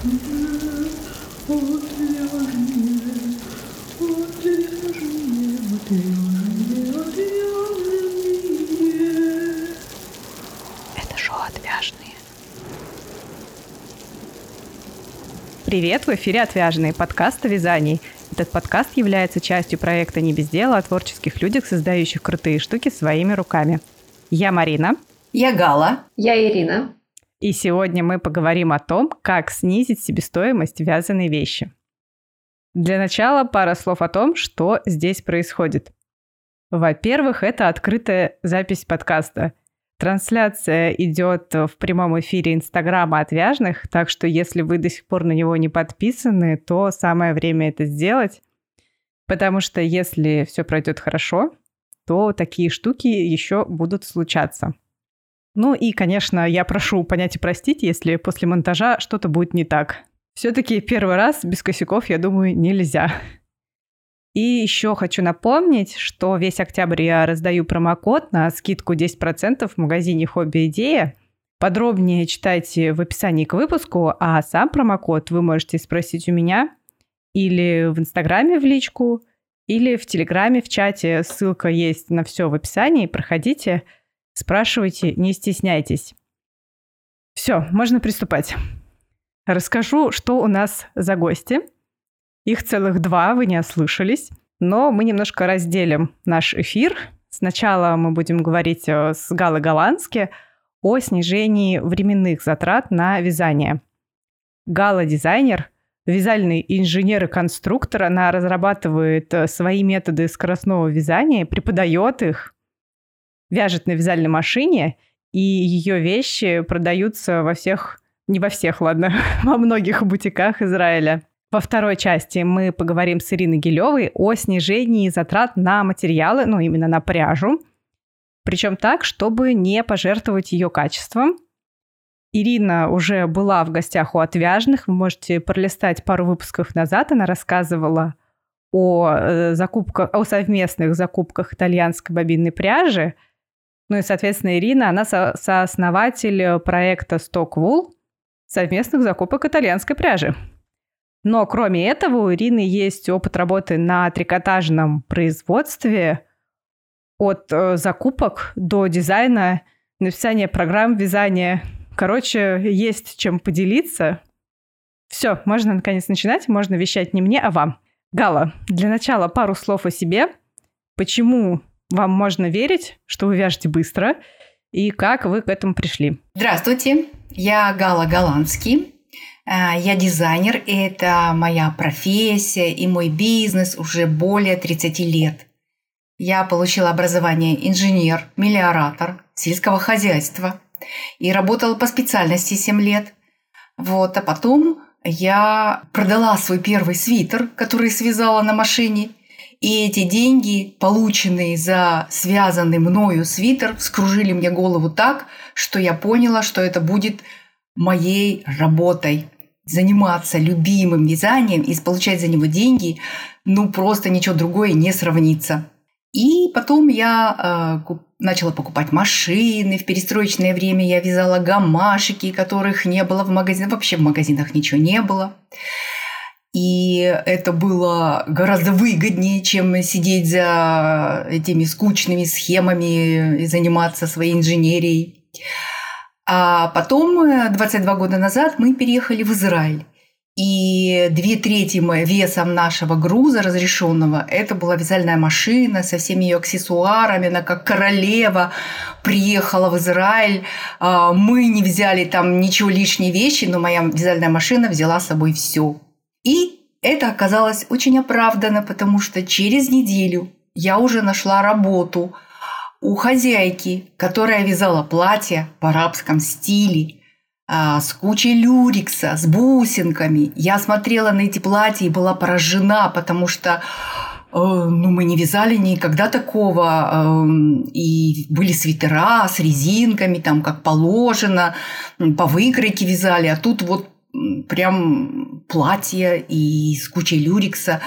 Это шоу «Отвяжные». Привет, в эфире «Отвяжные» подкаст о вязании. Этот подкаст является частью проекта «Не без дела» о творческих людях, создающих крутые штуки своими руками. Я Марина. Я Гала. Я Ирина. И сегодня мы поговорим о том, как снизить себестоимость вязаной вещи. Для начала пара слов о том, что здесь происходит. Во-первых, это открытая запись подкаста. Трансляция идет в прямом эфире Инстаграма Отвяжных, так что если вы до сих пор на него не подписаны, то самое время это сделать, потому что если все пройдет хорошо, то такие штуки еще будут случаться. Ну и, конечно, я прошу понять и простить, если после монтажа что-то будет не так. Все-таки первый раз без косяков, я думаю, нельзя. И еще хочу напомнить, что весь октябрь я раздаю промокод на скидку 10% в магазине «Хобби Идея». Подробнее читайте в описании к выпуску, а сам промокод вы можете спросить у меня или в Инстаграме в личку, или в Телеграме в чате. Ссылка есть на все в описании. Проходите, спрашивайте, не стесняйтесь. Все, можно приступать. Расскажу, что у нас за гости – их целых два, вы не ослышались. Но мы немножко разделим наш эфир. Сначала мы будем говорить э, с Галой Голландски о снижении временных затрат на вязание. Гала – дизайнер, вязальный инженер и конструктор. Она разрабатывает э, свои методы скоростного вязания, преподает их, вяжет на вязальной машине, и ее вещи продаются во всех, не во всех, ладно, во многих бутиках Израиля. Во второй части мы поговорим с Ириной Гилевой о снижении затрат на материалы, ну именно на пряжу, причем так, чтобы не пожертвовать ее качеством. Ирина уже была в гостях у отвяжных, вы можете пролистать пару выпусков назад, она рассказывала о э, закупках, о совместных закупках итальянской бобинной пряжи. Ну и, соответственно, Ирина, она со- сооснователь проекта Stock Wool совместных закупок итальянской пряжи. Но кроме этого у Ирины есть опыт работы на трикотажном производстве от э, закупок до дизайна, написания программ вязания. Короче, есть чем поделиться. Все, можно наконец начинать, можно вещать не мне, а вам. Гала, для начала пару слов о себе. Почему вам можно верить, что вы вяжете быстро, и как вы к этому пришли? Здравствуйте, я Гала Голландский. А, я дизайнер, и это моя профессия и мой бизнес уже более 30 лет. Я получила образование инженер, мелиоратор сельского хозяйства и работала по специальности 7 лет. Вот, а потом я продала свой первый свитер, который связала на машине, и эти деньги, полученные за связанный мною свитер, вскружили мне голову так, что я поняла, что это будет моей работой заниматься любимым вязанием и получать за него деньги, ну просто ничего другое не сравнится. И потом я э, начала покупать машины. В перестроечное время я вязала гамашики, которых не было в магазинах. Вообще в магазинах ничего не было. И это было гораздо выгоднее, чем сидеть за этими скучными схемами и заниматься своей инженерией. А потом, 22 э, года назад, мы переехали в Израиль. И две трети весом нашего груза разрешенного это была вязальная машина со всеми ее аксессуарами. Она как королева приехала в Израиль. А, мы не взяли там ничего лишней вещи, но моя вязальная машина взяла с собой все. И это оказалось очень оправдано, потому что через неделю я уже нашла работу – у хозяйки, которая вязала платье в арабском стиле, а, с кучей люрикса, с бусинками. Я смотрела на эти платья и была поражена, потому что э, ну, мы не вязали никогда такого. Э, и были свитера с резинками, там, как положено, по выкройке вязали. А тут вот прям платье и с кучей люрикса.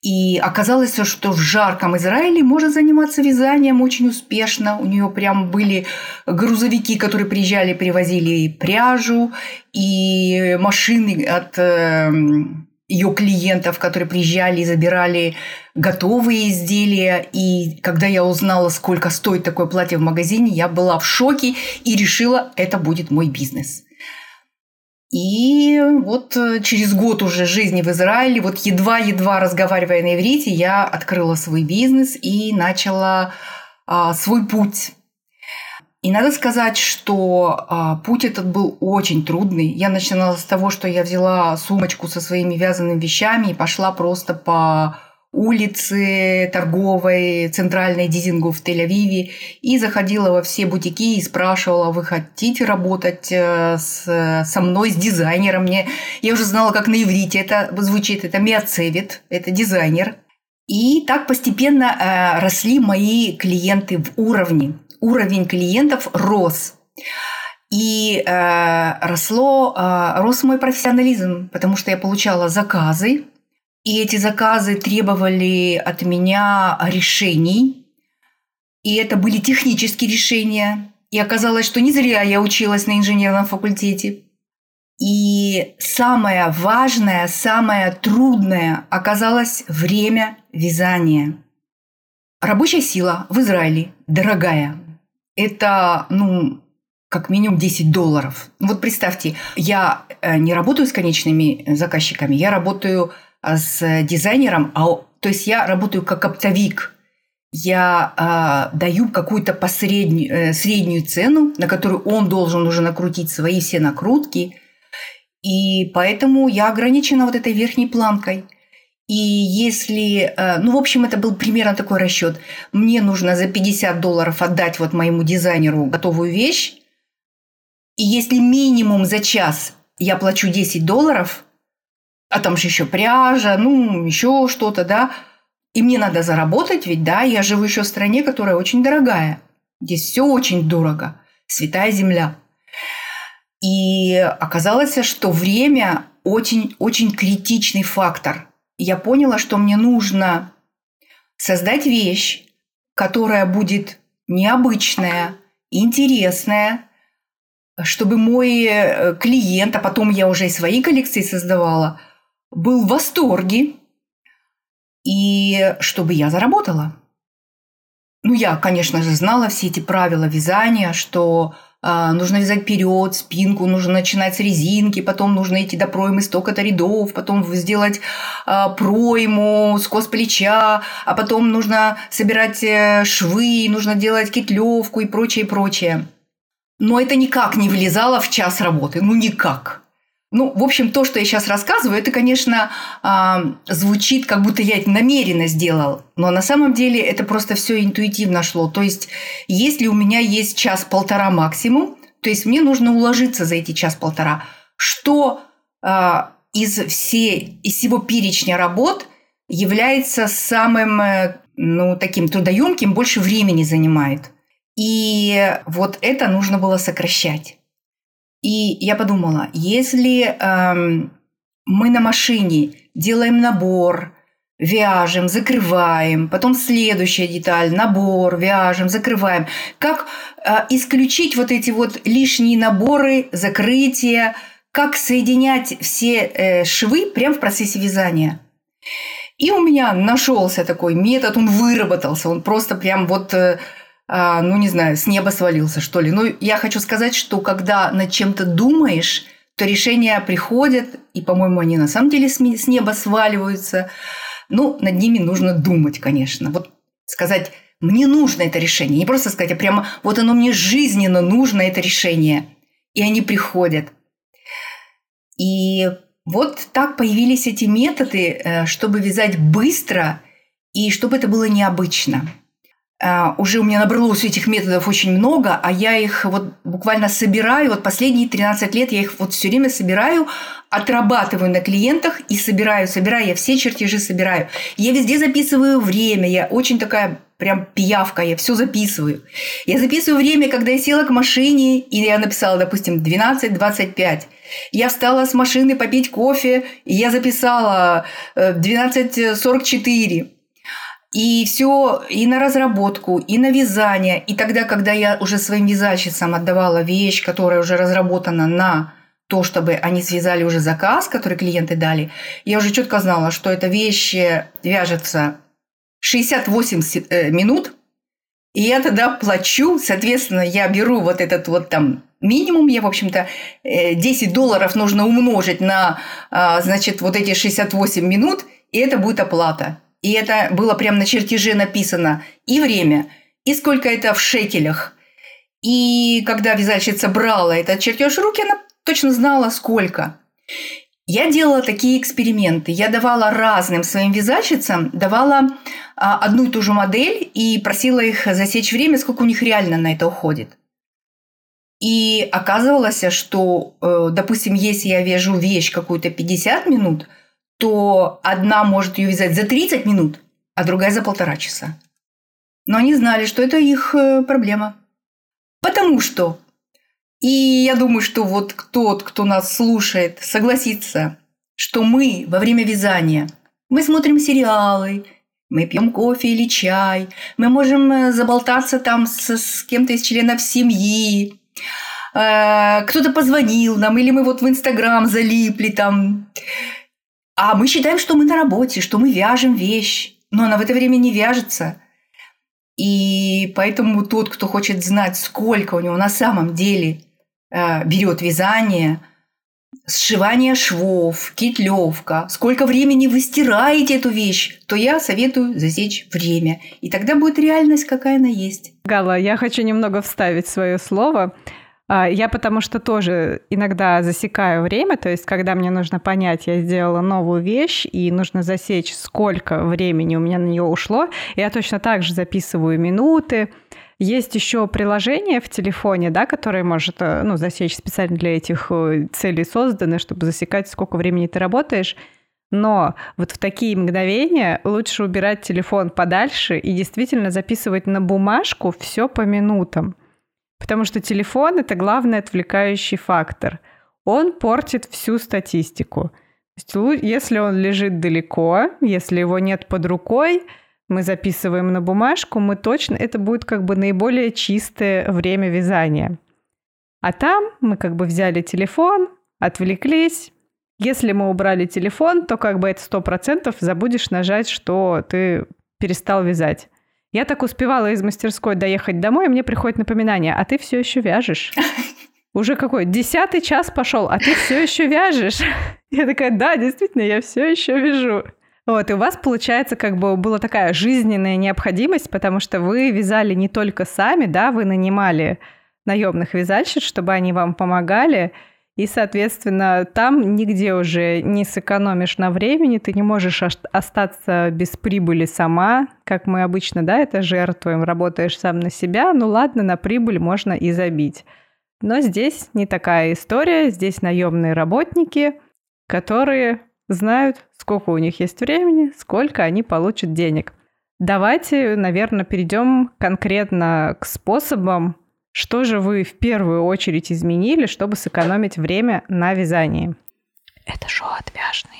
И оказалось, что в жарком Израиле можно заниматься вязанием очень успешно. У нее прям были грузовики, которые приезжали, привозили пряжу, и машины от эм, ее клиентов, которые приезжали и забирали готовые изделия. И когда я узнала, сколько стоит такое платье в магазине, я была в шоке и решила, это будет мой бизнес. И вот э, через год уже жизни в Израиле, вот едва-едва разговаривая на иврите, я открыла свой бизнес и начала а, свой путь. И надо сказать, что а, путь этот был очень трудный. Я начинала с того, что я взяла сумочку со своими вязаными вещами и пошла просто по улице торговой, центральной Дизингу в Тель-Авиве и заходила во все бутики и спрашивала, вы хотите работать э, с, со мной, с дизайнером? Мне, я уже знала, как на иврите это звучит, это Миацевит, это дизайнер. И так постепенно э, росли мои клиенты в уровне. Уровень клиентов рос. И э, росло, э, рос мой профессионализм, потому что я получала заказы, и эти заказы требовали от меня решений. И это были технические решения. И оказалось, что не зря я училась на инженерном факультете. И самое важное, самое трудное оказалось время вязания. Рабочая сила в Израиле дорогая. Это, ну, как минимум 10 долларов. Вот представьте, я э, не работаю с конечными заказчиками, я работаю с дизайнером, а, то есть я работаю как оптовик. Я а, даю какую-то посреднюю, э, среднюю цену, на которую он должен уже накрутить свои все накрутки. И поэтому я ограничена вот этой верхней планкой. И если, э, ну, в общем, это был примерно такой расчет. Мне нужно за 50 долларов отдать вот моему дизайнеру готовую вещь. И если минимум за час я плачу 10 долларов – а там же еще пряжа, ну, еще что-то, да. И мне надо заработать, ведь, да, я живу еще в стране, которая очень дорогая. Здесь все очень дорого. Святая земля. И оказалось, что время очень, очень критичный фактор. Я поняла, что мне нужно создать вещь, которая будет необычная, интересная, чтобы мой э, клиент, а потом я уже и свои коллекции создавала, был в восторге, и чтобы я заработала. Ну, я, конечно же, знала все эти правила вязания, что э, нужно вязать вперед, спинку, нужно начинать с резинки, потом нужно идти до проймы столько-то рядов, потом сделать э, пройму, скос плеча, а потом нужно собирать э, швы, нужно делать кетлевку и прочее, прочее. Но это никак не влезало в час работы, ну никак. Ну, в общем, то, что я сейчас рассказываю, это, конечно, э, звучит, как будто я это намеренно сделал, но на самом деле это просто все интуитивно шло. То есть, если у меня есть час-полтора максимум, то есть мне нужно уложиться за эти час-полтора, что э, из, всей, из всего перечня работ является самым э, ну, таким трудоемким, больше времени занимает. И вот это нужно было сокращать. И я подумала, если эм, мы на машине делаем набор, вяжем, закрываем, потом следующая деталь, набор, вяжем, закрываем. Как э, исключить вот эти вот лишние наборы, закрытия, как соединять все э, швы прямо в процессе вязания. И у меня нашелся такой метод, он выработался, он просто прям вот э, ну, не знаю, с неба свалился, что ли. Ну, я хочу сказать, что когда над чем-то думаешь, то решения приходят, и, по-моему, они на самом деле с неба сваливаются. Ну, над ними нужно думать, конечно. Вот сказать, мне нужно это решение. Не просто сказать, а прямо вот оно мне жизненно нужно, это решение. И они приходят. И вот так появились эти методы, э, чтобы вязать быстро и чтобы это было необычно. Uh, уже у меня набралось этих методов очень много, а я их вот буквально собираю, вот последние 13 лет я их вот все время собираю, отрабатываю на клиентах и собираю, собираю, я все чертежи собираю. Я везде записываю время, я очень такая прям пиявка, я все записываю. Я записываю время, когда я села к машине, и я написала, допустим, 12.25. Я встала с машины попить кофе, и я записала 12.44. Э, и все и на разработку, и на вязание. И тогда, когда я уже своим вязальщицам отдавала вещь, которая уже разработана на то, чтобы они связали уже заказ, который клиенты дали, я уже четко знала, что эта вещь вяжется 68 э, минут, и я тогда плачу, соответственно, я беру вот этот вот там минимум, я, в общем-то, 10 э, долларов нужно умножить на, а, значит, вот эти 68 минут, и это будет оплата. И это было прямо на чертеже написано и время, и сколько это в шекелях. И когда вязальщица брала этот чертеж в руки, она точно знала, сколько. Я делала такие эксперименты. Я давала разным своим вязальщицам, давала а, одну и ту же модель и просила их засечь время, сколько у них реально на это уходит. И оказывалось, что, э, допустим, если я вяжу вещь какую-то 50 минут, то одна может ее вязать за 30 минут, а другая за полтора часа. Но они знали, что это их э, проблема. Потому что, и я думаю, что вот тот, кто нас слушает, согласится, что мы во время вязания, мы смотрим сериалы, мы пьем кофе или чай, мы можем э, заболтаться там с, с кем-то из членов семьи, э, кто-то позвонил нам, или мы вот в Инстаграм залипли там. А мы считаем, что мы на работе, что мы вяжем вещь, но она в это время не вяжется. И поэтому тот, кто хочет знать, сколько у него на самом деле э, берет вязание, сшивание швов, китлевка, сколько времени вы стираете эту вещь, то я советую засечь время. И тогда будет реальность, какая она есть. Гала, я хочу немного вставить свое слово. А, я потому что тоже иногда засекаю время, то есть когда мне нужно понять, я сделала новую вещь, и нужно засечь, сколько времени у меня на нее ушло, я точно так же записываю минуты. Есть еще приложение в телефоне, да, которое может э, ну, засечь специально для этих э, целей созданы, чтобы засекать, сколько времени ты работаешь. Но вот в такие мгновения лучше убирать телефон подальше и действительно записывать на бумажку все по минутам. Потому что телефон — это главный отвлекающий фактор. Он портит всю статистику. То есть, если он лежит далеко, если его нет под рукой, мы записываем на бумажку, мы точно, это будет как бы наиболее чистое время вязания. А там мы как бы взяли телефон, отвлеклись. Если мы убрали телефон, то как бы это сто процентов забудешь нажать, что ты перестал вязать. Я так успевала из мастерской доехать домой, и мне приходит напоминание, а ты все еще вяжешь. Уже какой? Десятый час пошел, а ты все еще вяжешь. Я такая, да, действительно, я все еще вяжу. Вот, и у вас, получается, как бы была такая жизненная необходимость, потому что вы вязали не только сами, да, вы нанимали наемных вязальщиц, чтобы они вам помогали, и, соответственно, там нигде уже не сэкономишь на времени, ты не можешь остаться без прибыли сама, как мы обычно, да, это жертвуем, работаешь сам на себя, ну ладно, на прибыль можно и забить. Но здесь не такая история, здесь наемные работники, которые знают, сколько у них есть времени, сколько они получат денег. Давайте, наверное, перейдем конкретно к способам что же вы в первую очередь изменили, чтобы сэкономить время на вязании? Это шоу отвяжные.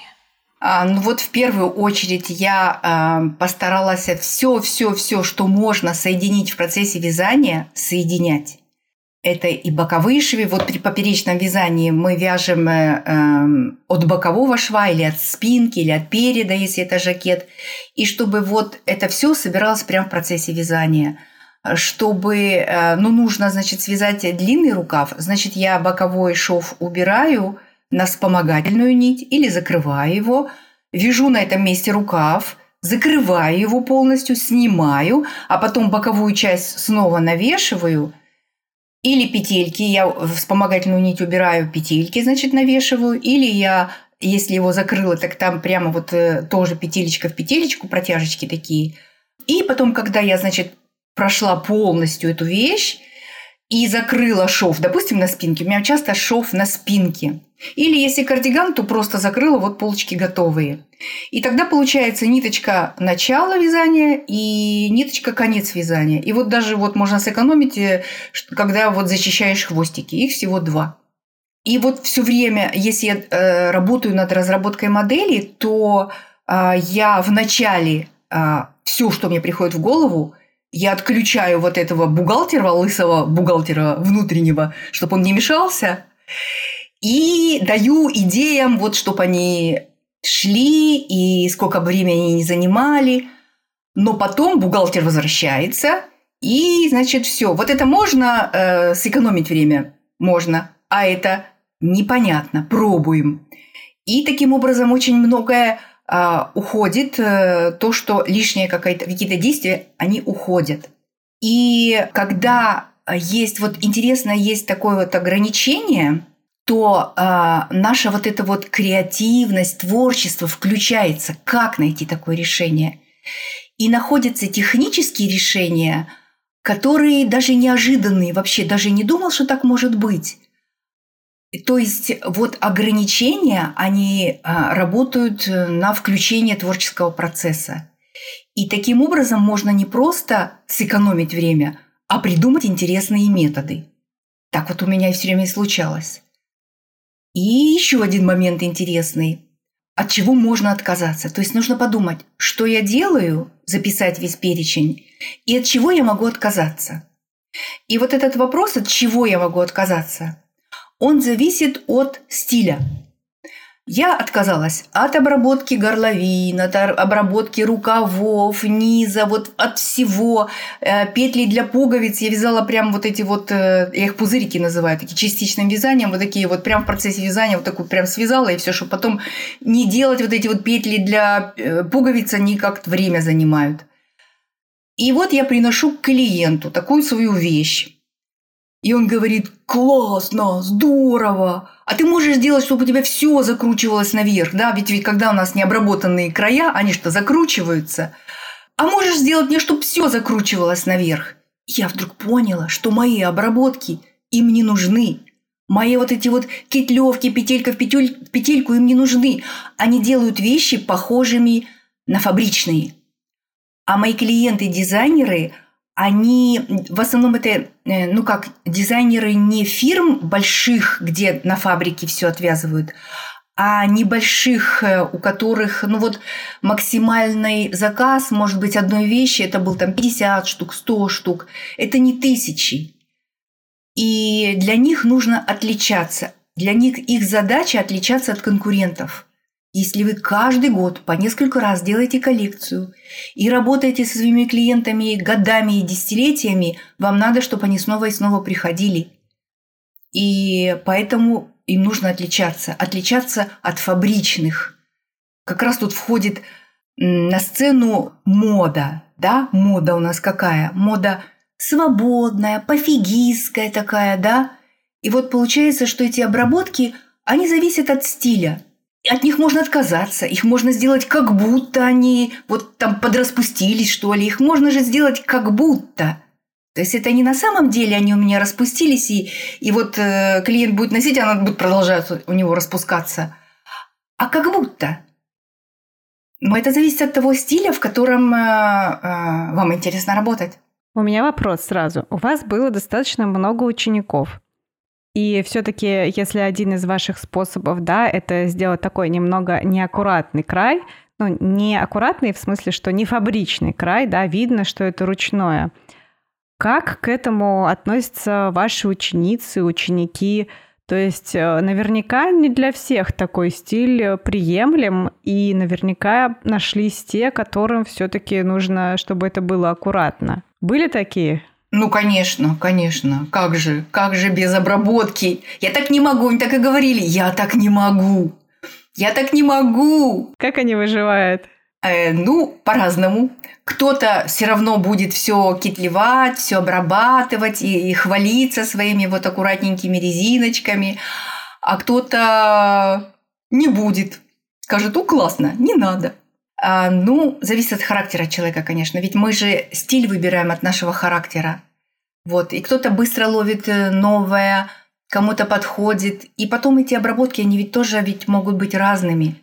А, ну вот в первую очередь я э, постаралась все, все, все, что можно соединить в процессе вязания, соединять. Это и боковые швы. Вот при поперечном вязании мы вяжем э, э, от бокового шва или от спинки, или от переда, если это жакет. И чтобы вот это все собиралось прямо в процессе вязания чтобы, э, ну, нужно, значит, связать длинный рукав, значит, я боковой шов убираю на вспомогательную нить или закрываю его, вяжу на этом месте рукав, закрываю его полностью, снимаю, а потом боковую часть снова навешиваю, или петельки, я вспомогательную нить убираю, петельки, значит, навешиваю, или я, если его закрыла, так там прямо вот э, тоже петелечка в петелечку, протяжечки такие. И потом, когда я, значит, прошла полностью эту вещь, и закрыла шов, допустим, на спинке. У меня часто шов на спинке. Или если кардиган, то просто закрыла, вот полочки готовые. И тогда получается ниточка начала вязания и ниточка конец вязания. И вот даже вот можно сэкономить, э, когда вот зачищаешь хвостики. Их всего два. И вот все время, если я э, работаю над разработкой модели, то э, я в начале э, все, что мне приходит в голову, я отключаю вот этого бухгалтера, лысого бухгалтера внутреннего, чтобы он не мешался, и даю идеям, вот, чтобы они шли и сколько времени они не занимали. Но потом бухгалтер возвращается, и, значит, все. Вот это можно э, сэкономить время? Можно. А это непонятно. Пробуем. И таким образом очень многое уходит, э, то, что лишние какие-то действия, они уходят. И когда есть, вот интересно, есть такое вот ограничение – то э, наша вот эта вот креативность, творчество включается. Как найти такое решение? И находятся технические решения, которые даже неожиданные, вообще даже не думал, что так может быть. То есть вот ограничения, они а, работают на включение творческого процесса. И таким образом можно не просто сэкономить время, а придумать интересные методы. Так вот у меня все время и случалось. И еще один момент интересный. От чего можно отказаться? То есть нужно подумать, что я делаю, записать весь перечень, и от чего я могу отказаться. И вот этот вопрос, от чего я могу отказаться, он зависит от стиля. Я отказалась от обработки горловин, от обработки рукавов, низа, вот от всего. Э, петли для пуговиц я вязала прям вот эти вот, э, я их пузырики называю, такие частичным вязанием, вот такие вот прям в процессе вязания вот такую прям связала и все, чтобы потом не делать вот эти вот петли для э, пуговиц, они как-то время занимают. И вот я приношу к клиенту такую свою вещь. И он говорит, классно, здорово, а ты можешь сделать, чтобы у тебя все закручивалось наверх, да, ведь, ведь когда у нас необработанные края, они что, закручиваются. А можешь сделать мне, чтобы все закручивалось наверх. Я вдруг поняла, что мои обработки им не нужны. Мои вот эти вот кетлевки, петелька в петель, петельку им не нужны. Они делают вещи похожими на фабричные. А мои клиенты-дизайнеры – они в основном это, э, ну как, дизайнеры не фирм больших, где на фабрике все отвязывают, а небольших, э, у которых, ну вот, максимальный заказ, может быть, одной вещи, это был там 50 штук, 100 штук, это не тысячи. И для них нужно отличаться. Для них их задача отличаться от конкурентов – если вы каждый год по несколько раз делаете коллекцию и работаете со своими клиентами годами и десятилетиями, вам надо, чтобы они снова и снова приходили. И поэтому им нужно отличаться, отличаться от фабричных. Как раз тут входит на сцену мода, да? Мода у нас какая? Мода свободная, пофигистская такая, да? И вот получается, что эти обработки, они зависят от стиля – от них можно отказаться, их можно сделать как будто они вот там подраспустились, что ли. Их можно же сделать как будто. То есть это не на самом деле они у меня распустились, и, и вот э, клиент будет носить, а она будет продолжать у него распускаться. А как будто. Но это зависит от того стиля, в котором э, э, вам интересно работать. У меня вопрос сразу. У вас было достаточно много учеников. И все-таки, если один из ваших способов, да, это сделать такой немного неаккуратный край, ну, не аккуратный в смысле, что не фабричный край, да, видно, что это ручное. Как к этому относятся ваши ученицы, ученики? То есть э, наверняка не для всех такой стиль приемлем, и наверняка нашлись те, которым все-таки нужно, чтобы это было аккуратно. Были такие? Ну, конечно, конечно. Как же, как же без обработки? Я так не могу, они так и говорили. Я так не могу. Я так не могу. Как они выживают? Э, ну, по-разному. Кто-то все равно будет все китлевать, все обрабатывать и, и хвалиться своими вот аккуратненькими резиночками, а кто-то не будет. Скажет, ну классно, не надо. А, ну, зависит от характера человека, конечно. Ведь мы же стиль выбираем от нашего характера. Вот, и кто-то быстро ловит э, новое, кому-то подходит. И потом эти обработки, они ведь тоже ведь могут быть разными.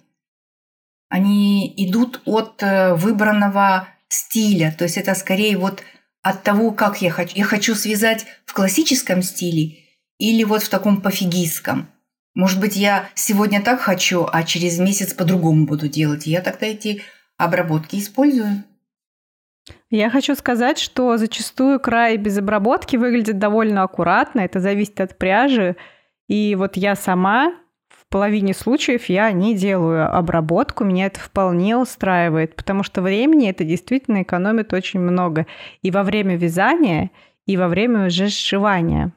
Они идут от э, выбранного стиля. То есть это скорее вот от того, как я хочу. Я хочу связать в классическом стиле или вот в таком пофигистском. Может быть, я сегодня так хочу, а через месяц по-другому буду делать. я тогда эти обработки использую. Я хочу сказать, что зачастую край без обработки выглядит довольно аккуратно. Это зависит от пряжи. И вот я сама в половине случаев я не делаю обработку, меня это вполне устраивает, потому что времени это действительно экономит очень много. И во время вязания, и во время уже сшивания.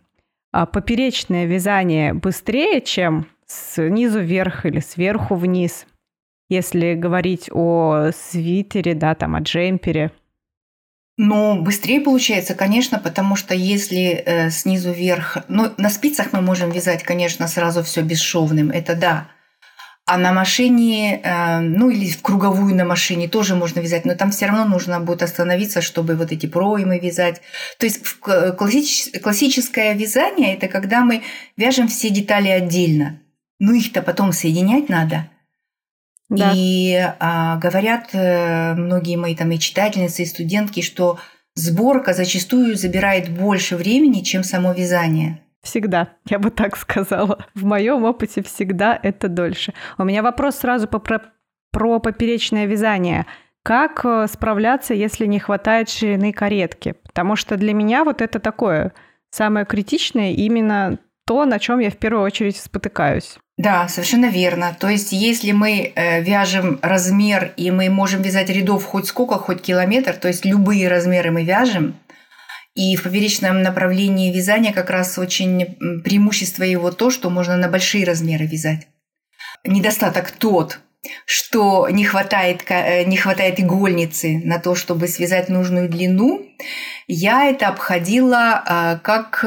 А поперечное вязание быстрее, чем снизу вверх или сверху вниз. Если говорить о свитере, да, там, о джемпере – ну, быстрее получается, конечно, потому что если э, снизу вверх, ну, на спицах мы можем вязать, конечно, сразу все бесшовным, это да. А на машине, э, ну или в круговую на машине тоже можно вязать, но там все равно нужно будет остановиться, чтобы вот эти проймы вязать. То есть классич, классическое вязание – это когда мы вяжем все детали отдельно. Ну их-то потом соединять надо – да. И а, говорят э, многие мои там и читательницы, и студентки, что сборка зачастую забирает больше времени, чем само вязание. Всегда, я бы так сказала. В моем опыте всегда это дольше. У меня вопрос сразу по, про, про поперечное вязание. Как э, справляться, если не хватает ширины каретки? Потому что для меня вот это такое самое критичное именно то, на чем я в первую очередь спотыкаюсь. Да, совершенно верно. То есть, если мы э, вяжем размер, и мы можем вязать рядов хоть сколько, хоть километр, то есть любые размеры мы вяжем, и в поперечном направлении вязания как раз очень преимущество его то, что можно на большие размеры вязать. Недостаток тот, что не хватает, э, не хватает игольницы на то, чтобы связать нужную длину, я это обходила э, как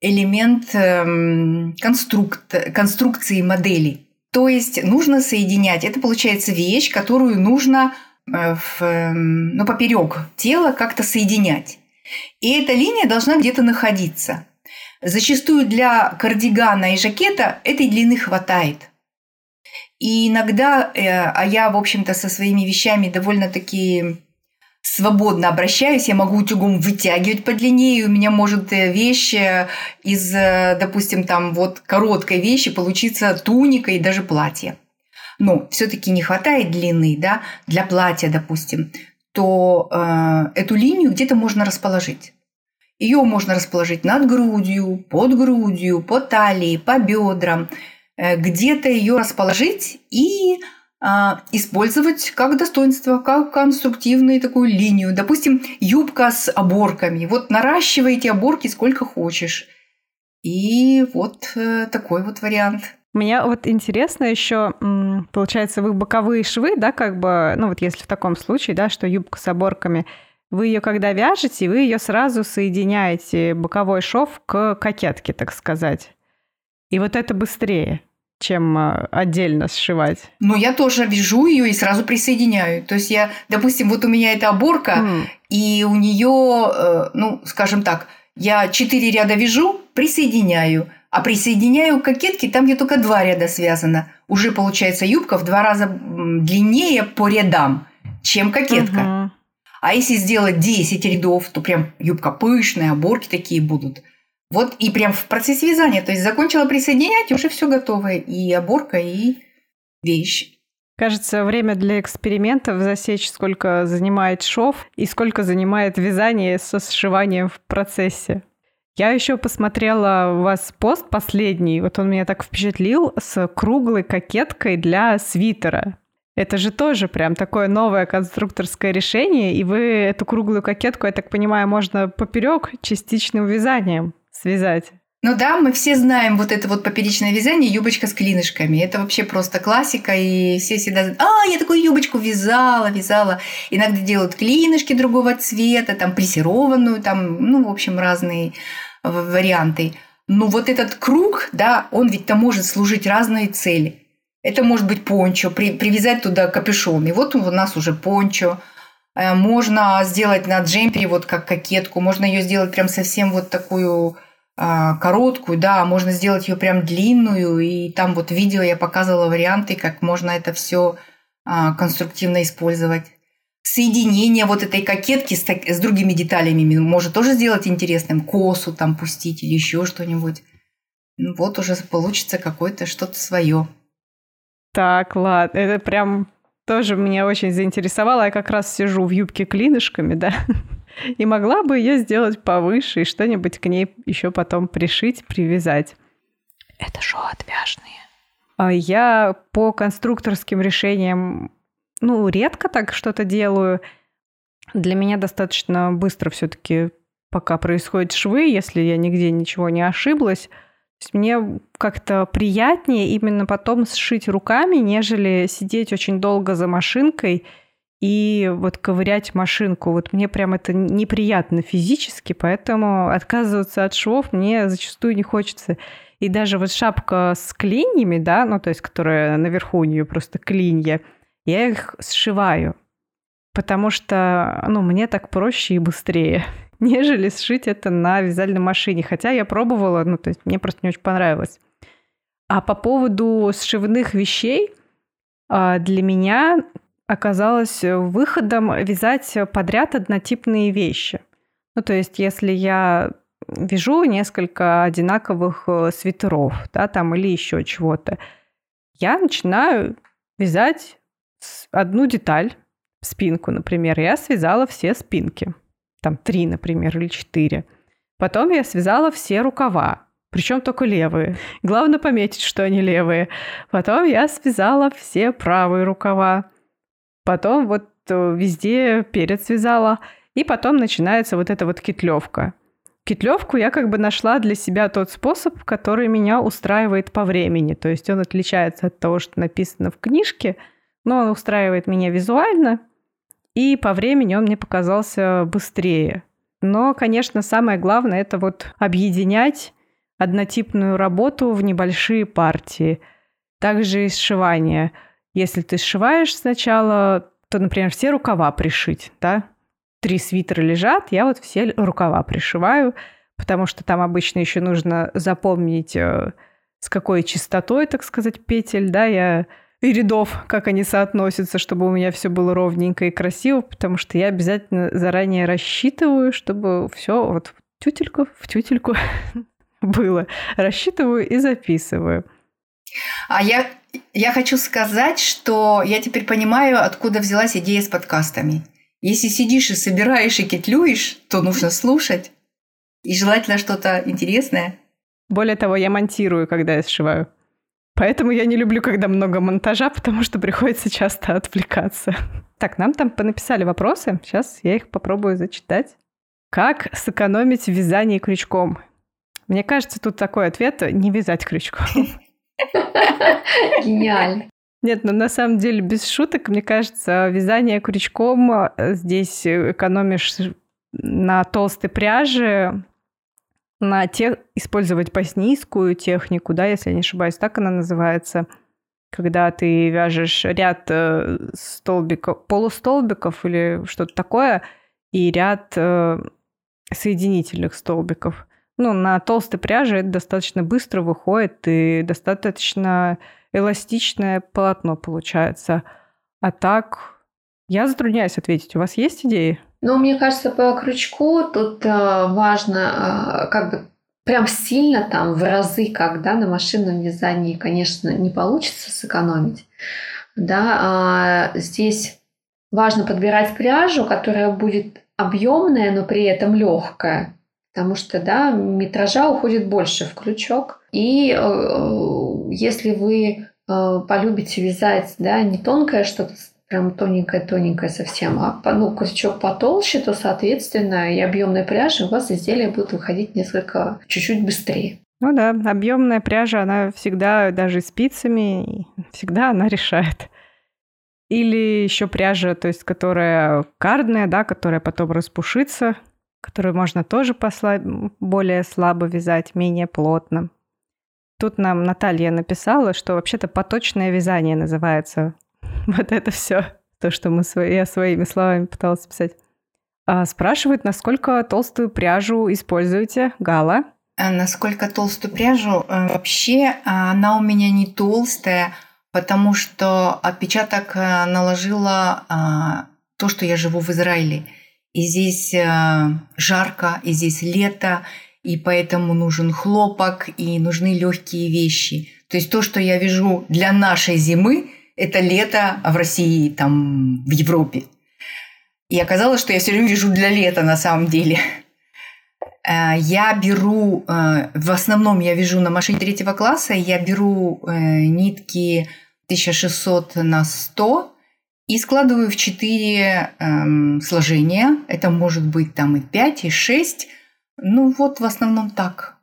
элемент эм, конструкт, конструкции модели. То есть нужно соединять. Это получается вещь, которую нужно э, в, эм, ну, поперек тела как-то соединять. И эта линия должна где-то находиться. Зачастую для кардигана и жакета этой длины хватает. И иногда, э, а я, в общем-то, со своими вещами довольно-таки свободно обращаюсь, я могу утюгом вытягивать по длине, и у меня может э, вещь э, из, допустим, там вот короткой вещи получиться туника и даже платье. Но все-таки не хватает длины, да, для платья, допустим, то э, эту линию где-то можно расположить. Ее можно расположить над грудью, под грудью, по талии, по бедрам. Э, где-то ее расположить и а, использовать как достоинство, как конструктивную такую линию. Допустим, юбка с оборками. Вот наращиваете оборки сколько хочешь. И вот э, такой вот вариант. Меня вот интересно еще, получается, вы боковые швы, да, как бы, ну вот если в таком случае, да, что юбка с оборками, вы ее когда вяжете, вы ее сразу соединяете боковой шов к кокетке, так сказать. И вот это быстрее чем а, отдельно сшивать. Ну, я тоже вяжу ее и сразу присоединяю. То есть я, допустим, вот у меня эта оборка, mm. и у нее, э, ну, скажем так, я четыре ряда вяжу, присоединяю, а присоединяю к кокетке там, где только два ряда связано. Уже получается юбка в два раза длиннее по рядам, чем кокетка. А если сделать 10 рядов, то прям юбка пышная, оборки такие будут. Вот и прям в процессе вязания. То есть закончила присоединять, уже все готово. И оборка, и вещь. Кажется, время для экспериментов засечь, сколько занимает шов и сколько занимает вязание со сшиванием в процессе. Я еще посмотрела у вас пост последний, вот он меня так впечатлил, с круглой кокеткой для свитера. Это же тоже прям такое новое конструкторское решение, и вы эту круглую кокетку, я так понимаю, можно поперек частичным вязанием связать. Ну да, мы все знаем вот это вот поперечное вязание, юбочка с клинышками. Это вообще просто классика, и все всегда а, я такую юбочку вязала, вязала. Иногда делают клинышки другого цвета, там прессированную, там, ну, в общем, разные варианты. Но вот этот круг, да, он ведь там может служить разные цели. Это может быть пончо, при, привязать туда капюшон. И вот у нас уже пончо. Э, можно сделать на джемпере вот как кокетку, можно ее сделать прям совсем вот такую короткую, да, можно сделать ее прям длинную, и там вот видео я показывала варианты, как можно это все а, конструктивно использовать. Соединение вот этой кокетки с, с другими деталями может тоже сделать интересным, косу там пустить или еще что-нибудь. Ну, вот уже получится какое-то что-то свое. Так, ладно, это прям тоже меня очень заинтересовало. Я как раз сижу в юбке клинышками, да, и могла бы ее сделать повыше и что-нибудь к ней еще потом пришить, привязать. Это шоу отвяжные. А я по конструкторским решениям, ну, редко так что-то делаю. Для меня достаточно быстро все-таки пока происходят швы, если я нигде ничего не ошиблась. Мне как-то приятнее именно потом сшить руками, нежели сидеть очень долго за машинкой и вот ковырять машинку. Вот мне прям это неприятно физически, поэтому отказываться от швов мне зачастую не хочется. И даже вот шапка с клиньями, да, ну то есть которая наверху у нее просто клинья, я их сшиваю, потому что, ну, мне так проще и быстрее нежели сшить это на вязальной машине. Хотя я пробовала, ну, то есть мне просто не очень понравилось. А по поводу сшивных вещей, а, для меня оказалось выходом вязать подряд однотипные вещи. Ну, то есть, если я вяжу несколько одинаковых э, свитеров, да, там, или еще чего-то, я начинаю вязать одну деталь, спинку, например. Я связала все спинки там три, например, или четыре. Потом я связала все рукава, причем только левые. Главное пометить, что они левые. Потом я связала все правые рукава. Потом вот э, везде перед связала. И потом начинается вот эта вот китлевка. Китлевку я как бы нашла для себя тот способ, который меня устраивает по времени. То есть он отличается от того, что написано в книжке, но он устраивает меня визуально – и по времени он мне показался быстрее. Но, конечно, самое главное это вот объединять однотипную работу в небольшие партии. Также и сшивание. Если ты сшиваешь сначала, то, например, все рукава пришить, да? Три свитера лежат, я вот все рукава пришиваю, потому что там обычно еще нужно запомнить, э, с какой частотой, так сказать, петель, да, я и рядов, как они соотносятся, чтобы у меня все было ровненько и красиво, потому что я обязательно заранее рассчитываю, чтобы все вот в тютельку, в тютельку было. Рассчитываю и записываю. А я, я хочу сказать, что я теперь понимаю, откуда взялась идея с подкастами. Если сидишь и собираешь и кетлюешь, то нужно слушать. И желательно что-то интересное. Более того, я монтирую, когда я сшиваю. Поэтому я не люблю, когда много монтажа, потому что приходится часто отвлекаться. Так, нам там понаписали вопросы. Сейчас я их попробую зачитать. Как сэкономить в вязании крючком? Мне кажется, тут такой ответ – не вязать крючком. Гениально. Нет, ну на самом деле, без шуток, мне кажется, вязание крючком э, здесь экономишь на толстой пряже на тех, использовать поснийскую технику, да, если я не ошибаюсь, так она называется, когда ты вяжешь ряд э, столбиков, полустолбиков или что-то такое, и ряд э, соединительных столбиков. Ну, на толстой пряже это достаточно быстро выходит, и достаточно эластичное полотно получается. А так, я затрудняюсь ответить. У вас есть идеи? Ну, мне кажется, по крючку тут э, важно э, как бы прям сильно там в разы, когда на машинном вязании, конечно, не получится сэкономить. Да, а здесь важно подбирать пряжу, которая будет объемная, но при этом легкая. Потому что, да, метража уходит больше в крючок. И э, если вы э, полюбите вязать, да, не тонкое что-то прям тоненькая-тоненькая совсем, а ну, крючок потолще, то, соответственно, и объемная пряжа у вас изделие будет выходить несколько, чуть-чуть быстрее. Ну да, объемная пряжа, она всегда, даже спицами, всегда она решает. Или еще пряжа, то есть которая кардная, да, которая потом распушится, которую можно тоже послаб... более слабо вязать, менее плотно. Тут нам Наталья написала, что вообще-то поточное вязание называется вот это все То, что мы свои, я своими словами пыталась писать. А, спрашивают, насколько толстую пряжу используете, Гала? А насколько толстую пряжу? А, вообще она у меня не толстая, потому что отпечаток а, наложила а, то, что я живу в Израиле. И здесь а, жарко, и здесь лето, и поэтому нужен хлопок, и нужны легкие вещи. То есть то, что я вяжу для нашей зимы, это лето в России, там, в Европе. И оказалось, что я все время вяжу для лета на самом деле. Э, я беру, э, в основном я вяжу на машине третьего класса, я беру э, нитки 1600 на 100 и складываю в 4 эм, сложения. Это может быть там и 5, и 6. Ну вот в основном так.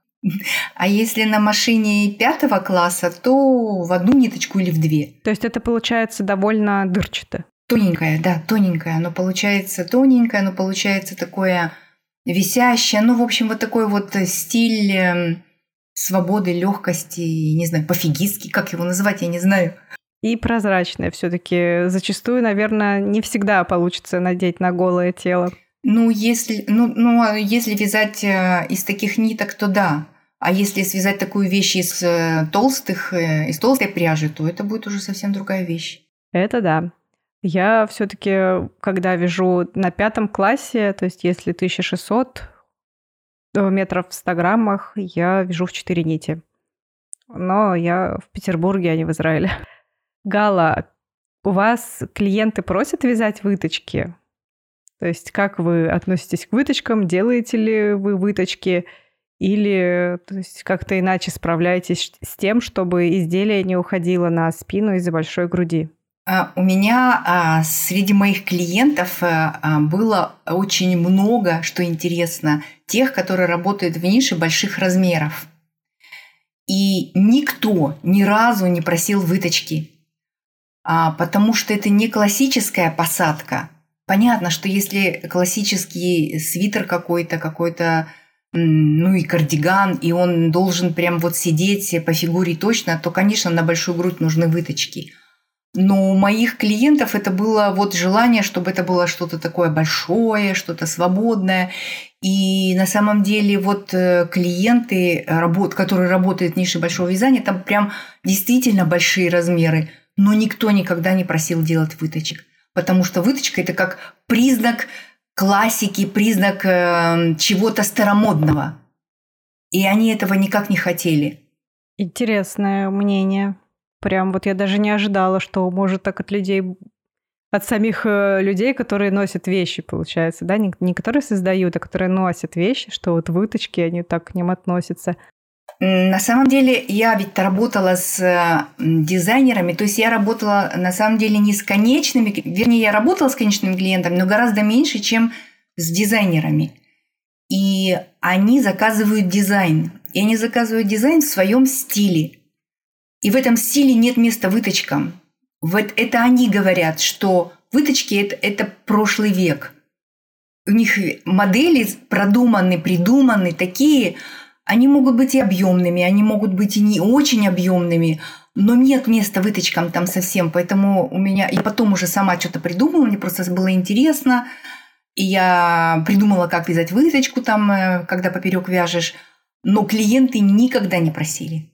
А если на машине пятого класса, то в одну ниточку или в две. То есть это получается довольно дырчато. Тоненькое, да, тоненькое. Оно получается тоненькое, оно получается такое висящее. Ну, в общем, вот такой вот стиль эм, свободы, легкости, не знаю, пофигистский, как его называть, я не знаю. И прозрачное все-таки. Зачастую, наверное, не всегда получится надеть на голое тело. Ну, если, ну, ну, а если вязать э, из таких ниток, то да. А если связать такую вещь из э, толстых, э, из толстой пряжи, то это будет уже совсем другая вещь. Это да. Я все-таки, когда вяжу на пятом классе, то есть если 1600 метров в 100 граммах, я вяжу в 4 нити. Но я в Петербурге, а не в Израиле. Гала, у вас клиенты просят вязать выточки? То есть как вы относитесь к выточкам? Делаете ли вы выточки? Или то есть, как-то иначе справляетесь с тем, чтобы изделие не уходило на спину из-за большой груди? А, у меня а, среди моих клиентов а, было очень много, что интересно, тех, которые работают в нише больших размеров. И никто ни разу не просил выточки, потому что это не классическая посадка – Понятно, что если классический свитер какой-то, какой-то, ну и кардиган, и он должен прям вот сидеть по фигуре точно, то, конечно, на большую грудь нужны выточки. Но у моих клиентов это было вот желание, чтобы это было что-то такое большое, что-то свободное. И на самом деле вот э, клиенты, которые работают в нише большого вязания, там прям действительно большие размеры. Но никто никогда не просил делать выточек потому что выточка – это как признак классики, признак э, чего-то старомодного. И они этого никак не хотели. Интересное мнение. Прям вот я даже не ожидала, что может так от людей, от самих э, людей, которые носят вещи, получается, да, не, не которые создают, а которые носят вещи, что вот выточки, они так к ним относятся. На самом деле я ведь работала с э, дизайнерами, то есть я работала на самом деле не с конечными, вернее, я работала с конечными клиентами, но гораздо меньше, чем с дизайнерами. И они заказывают дизайн. И они заказывают дизайн в своем стиле. И в этом стиле нет места выточкам. Вот это они говорят, что выточки это, это прошлый век. У них модели продуманы, придуманы такие, они могут быть и объемными, они могут быть и не очень объемными, но нет места выточкам там совсем, поэтому у меня... И потом уже сама что-то придумала, мне просто было интересно, и я придумала, как вязать выточку там, э, когда поперек вяжешь, но клиенты никогда не просили.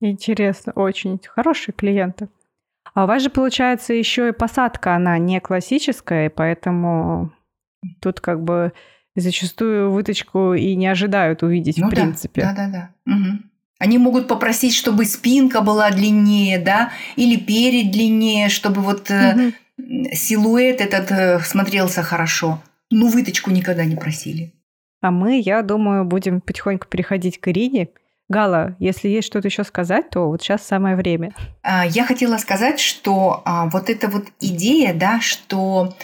Интересно, очень хорошие клиенты. А у вас же получается еще и посадка, она не классическая, поэтому тут как бы зачастую выточку и не ожидают увидеть ну, в принципе. Да, да, да. Угу. Они могут попросить, чтобы спинка была длиннее, да, или перед длиннее, чтобы вот угу. силуэт этот э, смотрелся хорошо. Ну, выточку никогда не просили. А мы, я думаю, будем потихоньку переходить к Ирине. Гала, если есть что-то еще сказать, то вот сейчас самое время. А, я хотела сказать, что а, вот эта вот идея, да, что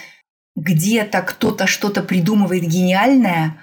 где-то кто-то что-то придумывает гениальное,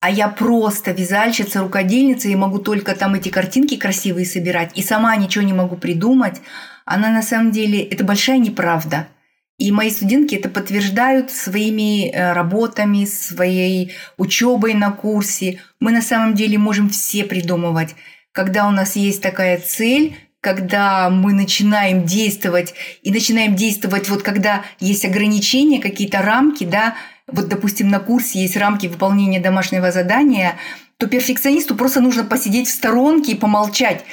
а я просто вязальщица, рукодельница и могу только там эти картинки красивые собирать, и сама ничего не могу придумать, она на самом деле, это большая неправда. И мои студентки это подтверждают своими э, работами, своей учебой на курсе. Мы на самом деле можем все придумывать. Когда у нас есть такая цель, когда мы начинаем действовать, и начинаем действовать вот когда есть ограничения, какие-то рамки, да, вот, допустим, на курсе есть рамки выполнения домашнего задания, то перфекционисту просто нужно посидеть в сторонке и помолчать.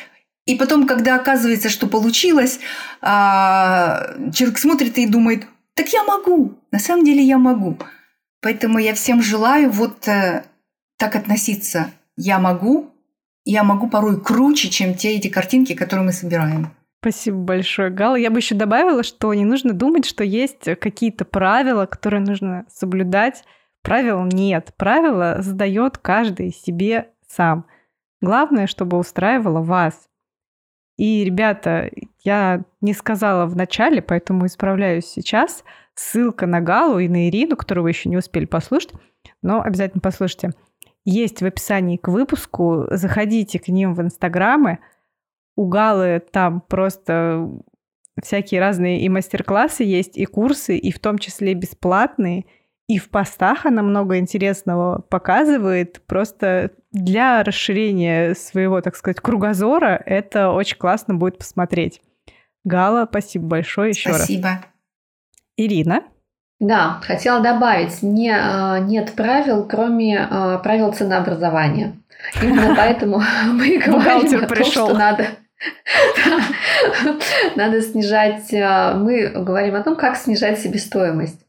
И потом, когда оказывается, что получилось, а, человек смотрит и думает, так я могу, на самом деле я могу. Поэтому я всем желаю вот э, так относиться. Я могу, я могу порой круче, чем те эти картинки, которые мы собираем. Спасибо большое, Гала. Я бы еще добавила, что не нужно думать, что есть какие-то правила, которые нужно соблюдать. Правил нет. Правила задает каждый себе сам. Главное, чтобы устраивало вас. И, ребята, я не сказала в начале, поэтому исправляюсь сейчас. Ссылка на Галу и на Ирину, которую вы еще не успели послушать, но обязательно послушайте. Есть в описании к выпуску. Заходите к ним в инстаграмы – у Галы там просто всякие разные и мастер-классы есть, и курсы, и в том числе бесплатные. И в постах она много интересного показывает. Просто для расширения своего, так сказать, кругозора это очень классно будет посмотреть. Гала, спасибо большое еще раз. Спасибо. Ирина. Да, хотела добавить, не, а, нет правил, кроме а, правил ценообразования. Именно поэтому мы говорим о том, что надо надо снижать, а, мы говорим о том, как снижать себестоимость.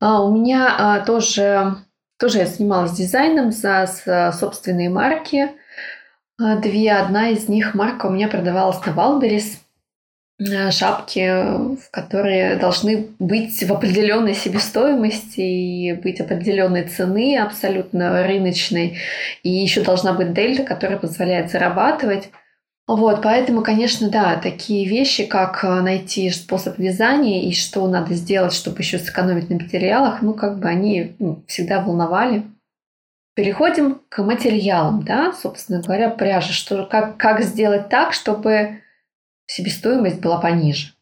А у меня тоже, тоже я занималась дизайном за собственные марки. Две, одна из них марка у меня продавалась на Валберис. Шапки, которые должны быть в определенной себестоимости и быть определенной цены, абсолютно рыночной. И еще должна быть дельта, которая позволяет зарабатывать. Вот, поэтому, конечно, да, такие вещи, как э, найти способ вязания и что надо сделать, чтобы еще сэкономить на материалах, ну, как бы они ну, всегда волновали. Переходим к материалам, да, собственно говоря, пряжа. Что, как, как сделать так, чтобы себестоимость была пониже?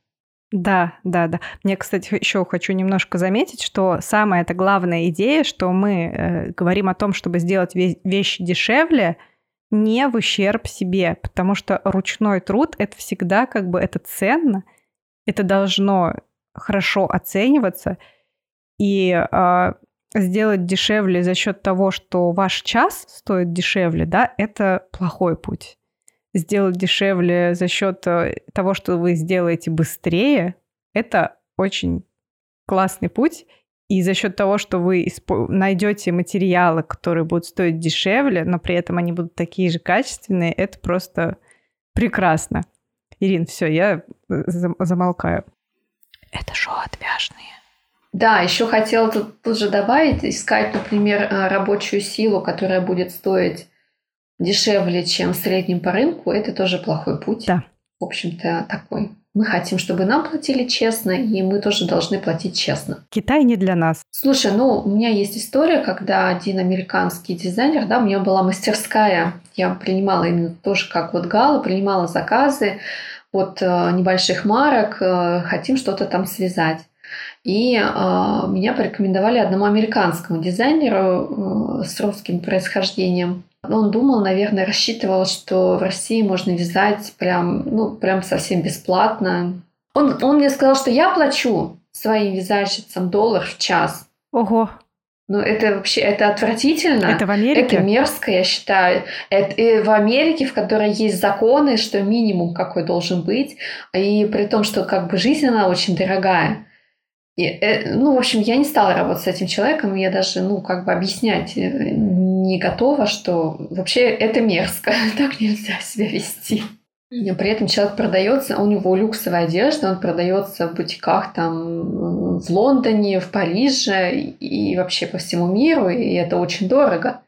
Да, да, да. Мне, кстати, еще хочу немножко заметить, что самая это главная идея, что мы э, говорим о том, чтобы сделать вещи дешевле – не в ущерб себе, потому что ручной труд это всегда как бы это ценно, это должно хорошо оцениваться и э, сделать дешевле за счет того, что ваш час стоит дешевле, да, это плохой путь. Сделать дешевле за счет э, того, что вы сделаете быстрее, это очень классный путь, и за счет того, что вы найдете материалы, которые будут стоить дешевле, но при этом они будут такие же качественные, это просто прекрасно. Ирин, все, я э, замолкаю. Это шоу отвяжные. Да, еще хотела тут, тут же добавить, искать, например, э, рабочую силу, которая будет стоить дешевле, чем в среднем по рынку, это тоже плохой путь. Да. В общем-то, такой. Мы хотим, чтобы нам платили честно, и мы тоже должны платить честно. Китай не для нас. Слушай, ну, у меня есть история, когда один американский дизайнер, да, у меня была мастерская, я принимала именно тоже как вот Гала, принимала заказы от э, небольших марок, э, хотим что-то там связать. И э, меня порекомендовали одному американскому дизайнеру э, с русским происхождением. Он думал, наверное, рассчитывал, что в России можно вязать прям, ну, прям совсем бесплатно. Он, он мне сказал, что я плачу своим вязальщицам доллар в час. Ого. Ну, это вообще, это отвратительно. Это в Америке? Это мерзко, я считаю. Это и в Америке, в которой есть законы, что минимум какой должен быть, и при том, что как бы жизнь, она очень дорогая. И, э, ну, в общем, я не стала работать с этим человеком, я даже, ну, как бы объяснять э, не готова, что вообще это мерзко, так нельзя себя вести. При этом человек продается, у него люксовая одежда, он продается в бутиках там в Лондоне, в Париже и вообще по всему миру, и это очень дорого.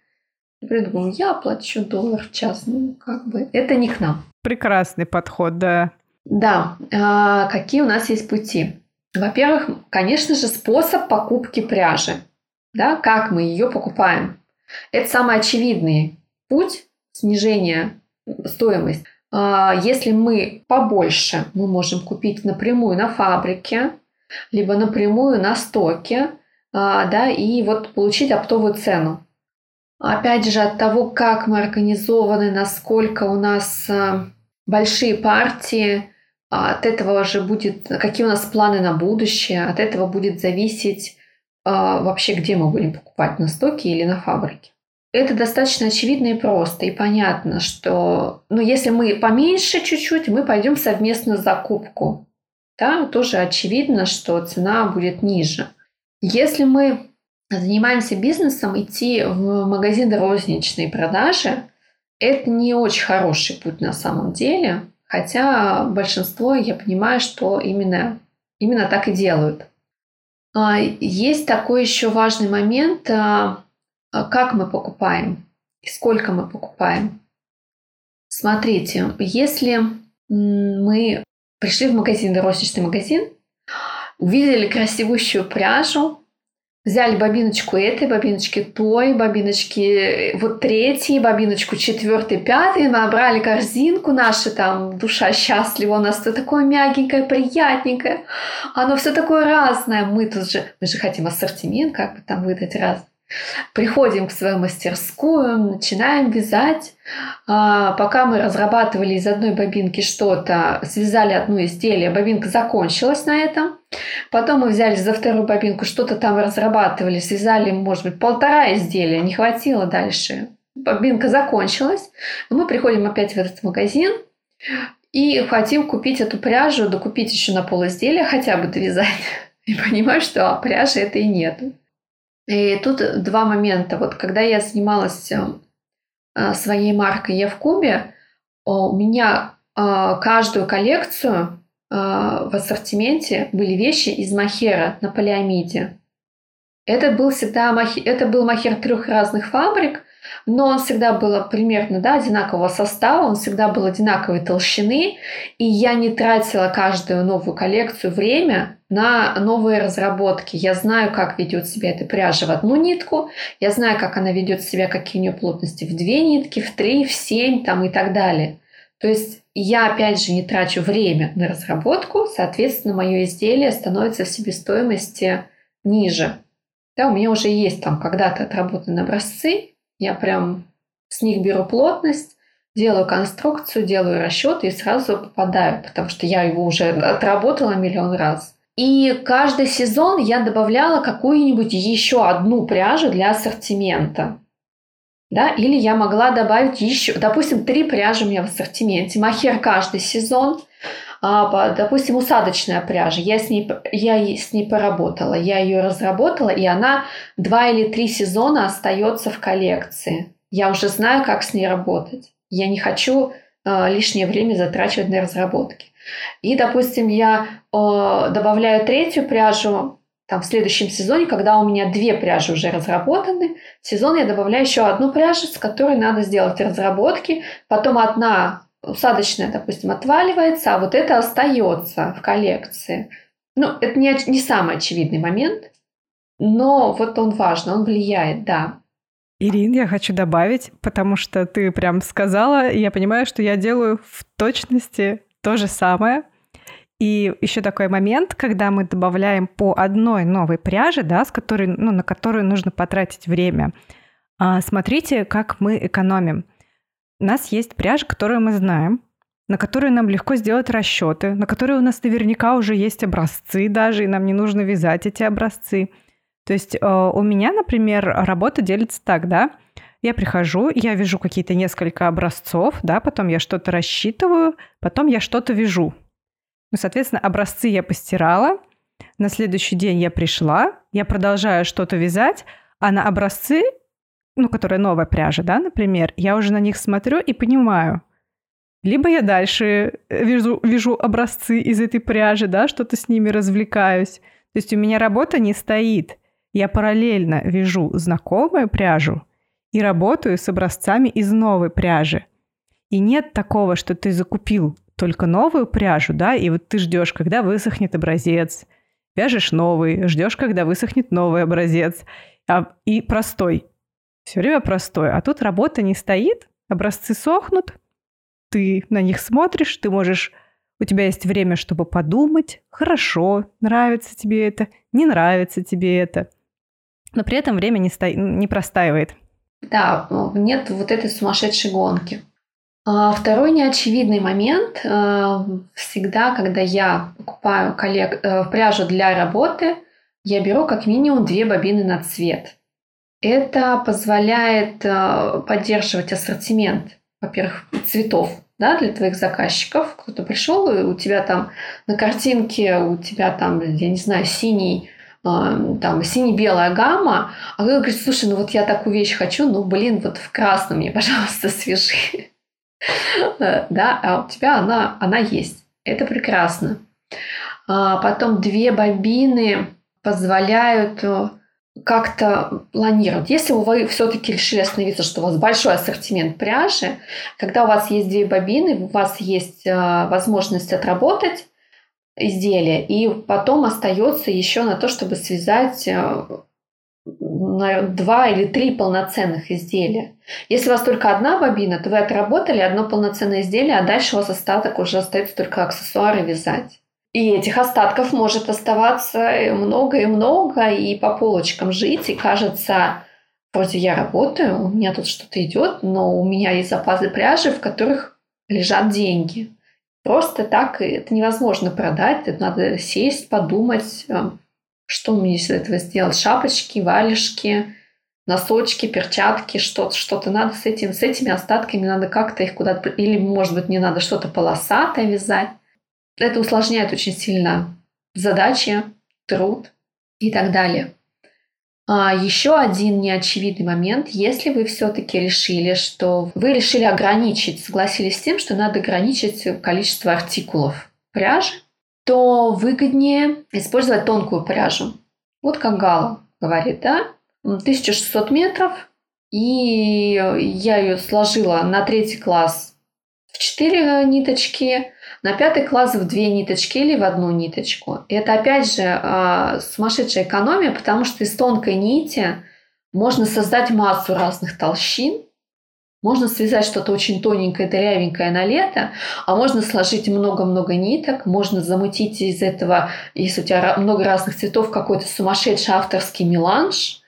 Я думаю, я плачу доллар в час, ну как бы это не к нам. Прекрасный подход, да. Да, а какие у нас есть пути? Во-первых, конечно же, способ покупки пряжи. Да, как мы ее покупаем. Это самый очевидный путь снижения стоимости. А, если мы побольше, мы можем купить напрямую на фабрике, либо напрямую на стоке, а, да, и вот получить оптовую цену. Опять же, от того, как мы организованы, насколько у нас а, большие партии, от этого же будет, какие у нас планы на будущее, от этого будет зависеть а, вообще, где мы будем покупать, на стоке или на фабрике. Это достаточно очевидно и просто, и понятно, что ну, если мы поменьше чуть-чуть, мы пойдем в совместную закупку. Там тоже очевидно, что цена будет ниже. Если мы занимаемся бизнесом, идти в магазин розничной продажи – это не очень хороший путь на самом деле, хотя большинство, я понимаю, что именно, именно так и делают. А, есть такой еще важный момент, а, а, как мы покупаем и сколько мы покупаем. Смотрите, если мы пришли в магазин, розничный магазин, увидели красивущую пряжу, взяли бобиночку этой, бобиночки той, бобиночки э, вот третьей, бобиночку четвертой, пятой, набрали корзинку, наша там душа счастлива, у нас все такое мягенькое, приятненькое, оно все такое разное, мы тут же, мы же хотим ассортимент как бы там выдать раз. Приходим к свою мастерскую, начинаем вязать. А, пока мы разрабатывали из одной бобинки что-то, связали одно изделие, бобинка закончилась на этом. Потом мы взяли за вторую бобинку, что-то там разрабатывали, связали, может быть, полтора изделия, не хватило дальше. Бобинка закончилась. Мы приходим опять в этот магазин и хотим купить эту пряжу, докупить еще на пол изделия, хотя бы довязать. И понимаю, что а, пряжи это нет. И тут два момента. Вот когда я занималась э, своей маркой «Я в Кубе», у меня э, каждую коллекцию э, в ассортименте были вещи из махера на полиамиде. Это был всегда махер, это был махер трех разных фабрик, но он всегда был примерно да, одинакового состава, он всегда был одинаковой толщины, и я не тратила каждую новую коллекцию время на новые разработки. Я знаю, как ведет себя эта пряжа в одну нитку, я знаю, как она ведет себя, какие у нее плотности в две нитки, в три, в семь там, и так далее. То есть я, опять же, не трачу время на разработку, соответственно, мое изделие становится в себестоимости ниже. Да, у меня уже есть там когда-то отработанные образцы, я прям с них беру плотность, делаю конструкцию, делаю расчеты и сразу попадаю, потому что я его уже отработала миллион раз. И каждый сезон я добавляла какую-нибудь еще одну пряжу для ассортимента. Да? Или я могла добавить еще, допустим, три пряжи у меня в ассортименте. Махер каждый сезон, а, допустим, усадочная пряжа, я с, ней, я с ней поработала, я ее разработала, и она два или три сезона остается в коллекции. Я уже знаю, как с ней работать. Я не хочу э, лишнее время затрачивать на разработки. И, допустим, я э, добавляю третью пряжу там, в следующем сезоне, когда у меня две пряжи уже разработаны, в сезон я добавляю еще одну пряжу, с которой надо сделать разработки, потом одна усадочная, допустим, отваливается, а вот это остается в коллекции. Ну, это не, не самый очевидный момент, но вот он важный, он влияет, да. Ирин, я хочу добавить, потому что ты прям сказала, и я понимаю, что я делаю в точности то же самое. И еще такой момент, когда мы добавляем по одной новой пряже, да, с которой, ну, на которую нужно потратить время. А, смотрите, как мы экономим. У нас есть пряжа, которую мы знаем, на которую нам легко сделать расчеты, на которой у нас наверняка уже есть образцы даже, и нам не нужно вязать эти образцы. То есть э, у меня, например, работа делится так, да, я прихожу, я вяжу какие-то несколько образцов, да, потом я что-то рассчитываю, потом я что-то вяжу. Ну, соответственно, образцы я постирала, на следующий день я пришла, я продолжаю что-то вязать, а на образцы ну, которая новая пряжа, да, например, я уже на них смотрю и понимаю, либо я дальше э, вяжу, вяжу образцы из этой пряжи, да, что-то с ними развлекаюсь. То есть у меня работа не стоит. Я параллельно вяжу знакомую пряжу и работаю с образцами из новой пряжи. И нет такого, что ты закупил только новую пряжу, да, и вот ты ждешь, когда высохнет образец, вяжешь новый, ждешь, когда высохнет новый образец, а, и простой все время простое. А тут работа не стоит, образцы сохнут, ты на них смотришь, ты можешь... У тебя есть время, чтобы подумать, хорошо, нравится тебе это, не нравится тебе это. Но при этом время не, сто... не простаивает. Да, нет вот этой сумасшедшей гонки. А второй неочевидный момент. Э, всегда, когда я покупаю коллег... Э, пряжу для работы, я беру как минимум две бобины на цвет. Это позволяет э, поддерживать ассортимент, во-первых, цветов да, для твоих заказчиков. Кто-то пришел, и у тебя там на картинке, у тебя там, я не знаю, синий там сине-белая гамма, а кто говорит, слушай, ну вот я такую вещь хочу, ну блин, вот в красном мне, пожалуйста, свяжи. Да, а у тебя она, она есть. Это прекрасно. А потом две бобины позволяют э, как-то планировать. Если вы все-таки решили остановиться, что у вас большой ассортимент пряжи, когда у вас есть две бобины, у вас есть э, возможность отработать изделие, и потом остается еще на то, чтобы связать э, на два или три полноценных изделия. Если у вас только одна бобина, то вы отработали одно полноценное изделие, а дальше у вас остаток уже остается только аксессуары вязать. И этих остатков может оставаться много и много, и по полочкам жить, и кажется, вроде я работаю, у меня тут что-то идет, но у меня есть запасы пряжи, в которых лежат деньги. Просто так это невозможно продать, это надо сесть, подумать, э, что мне из этого сделать. Шапочки, валежки, носочки, перчатки, что-то, что-то надо с этим, с этими остатками надо как-то их куда-то, или, может быть, мне надо что-то полосатое вязать. Это усложняет очень сильно задачи, труд и так далее. А еще один неочевидный момент, если вы все-таки решили, что вы решили ограничить, согласились с тем, что надо ограничить количество артикулов пряжи, то выгоднее использовать тонкую пряжу. Вот как Гала говорит, да? 1600 метров, и я ее сложила на третий класс в 4 ниточки, на пятый класс в две ниточки или в одну ниточку. И это опять же а, сумасшедшая экономия, потому что из тонкой нити можно создать массу разных толщин, можно связать что-то очень тоненькое, дырявенькое на лето, а можно сложить много-много ниток, можно замутить из этого, если у тебя много разных цветов, какой-то сумасшедший авторский меланж,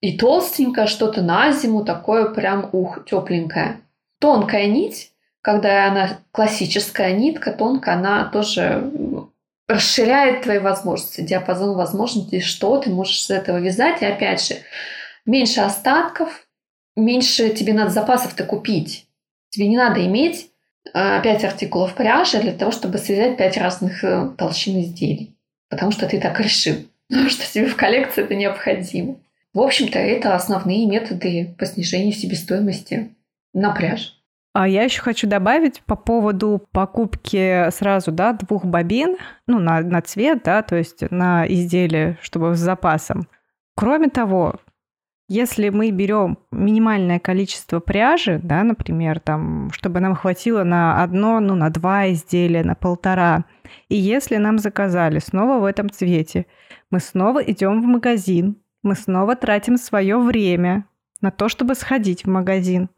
и толстенькое что-то на зиму, такое прям ух, тепленькое. Тонкая нить когда она классическая нитка, тонкая, она тоже расширяет твои возможности, диапазон возможностей, что ты можешь из этого вязать. И опять же, меньше остатков, меньше тебе надо запасов-то купить. Тебе не надо иметь 5 э, артикулов пряжи для того, чтобы связать 5 разных э, толщин изделий. Потому что ты так решил. Что тебе в коллекции это необходимо. В общем-то, это основные методы по снижению себестоимости на пряжу. А я еще хочу добавить по поводу покупки сразу, да, двух бобин, ну, на, на цвет, да, то есть на изделие, чтобы с запасом. Кроме того, если мы берем минимальное количество пряжи, да, например, там, чтобы нам хватило на одно, ну, на два изделия, на полтора, и если нам заказали снова в этом цвете, мы снова идем в магазин, мы снова тратим свое время на то, чтобы сходить в магазин.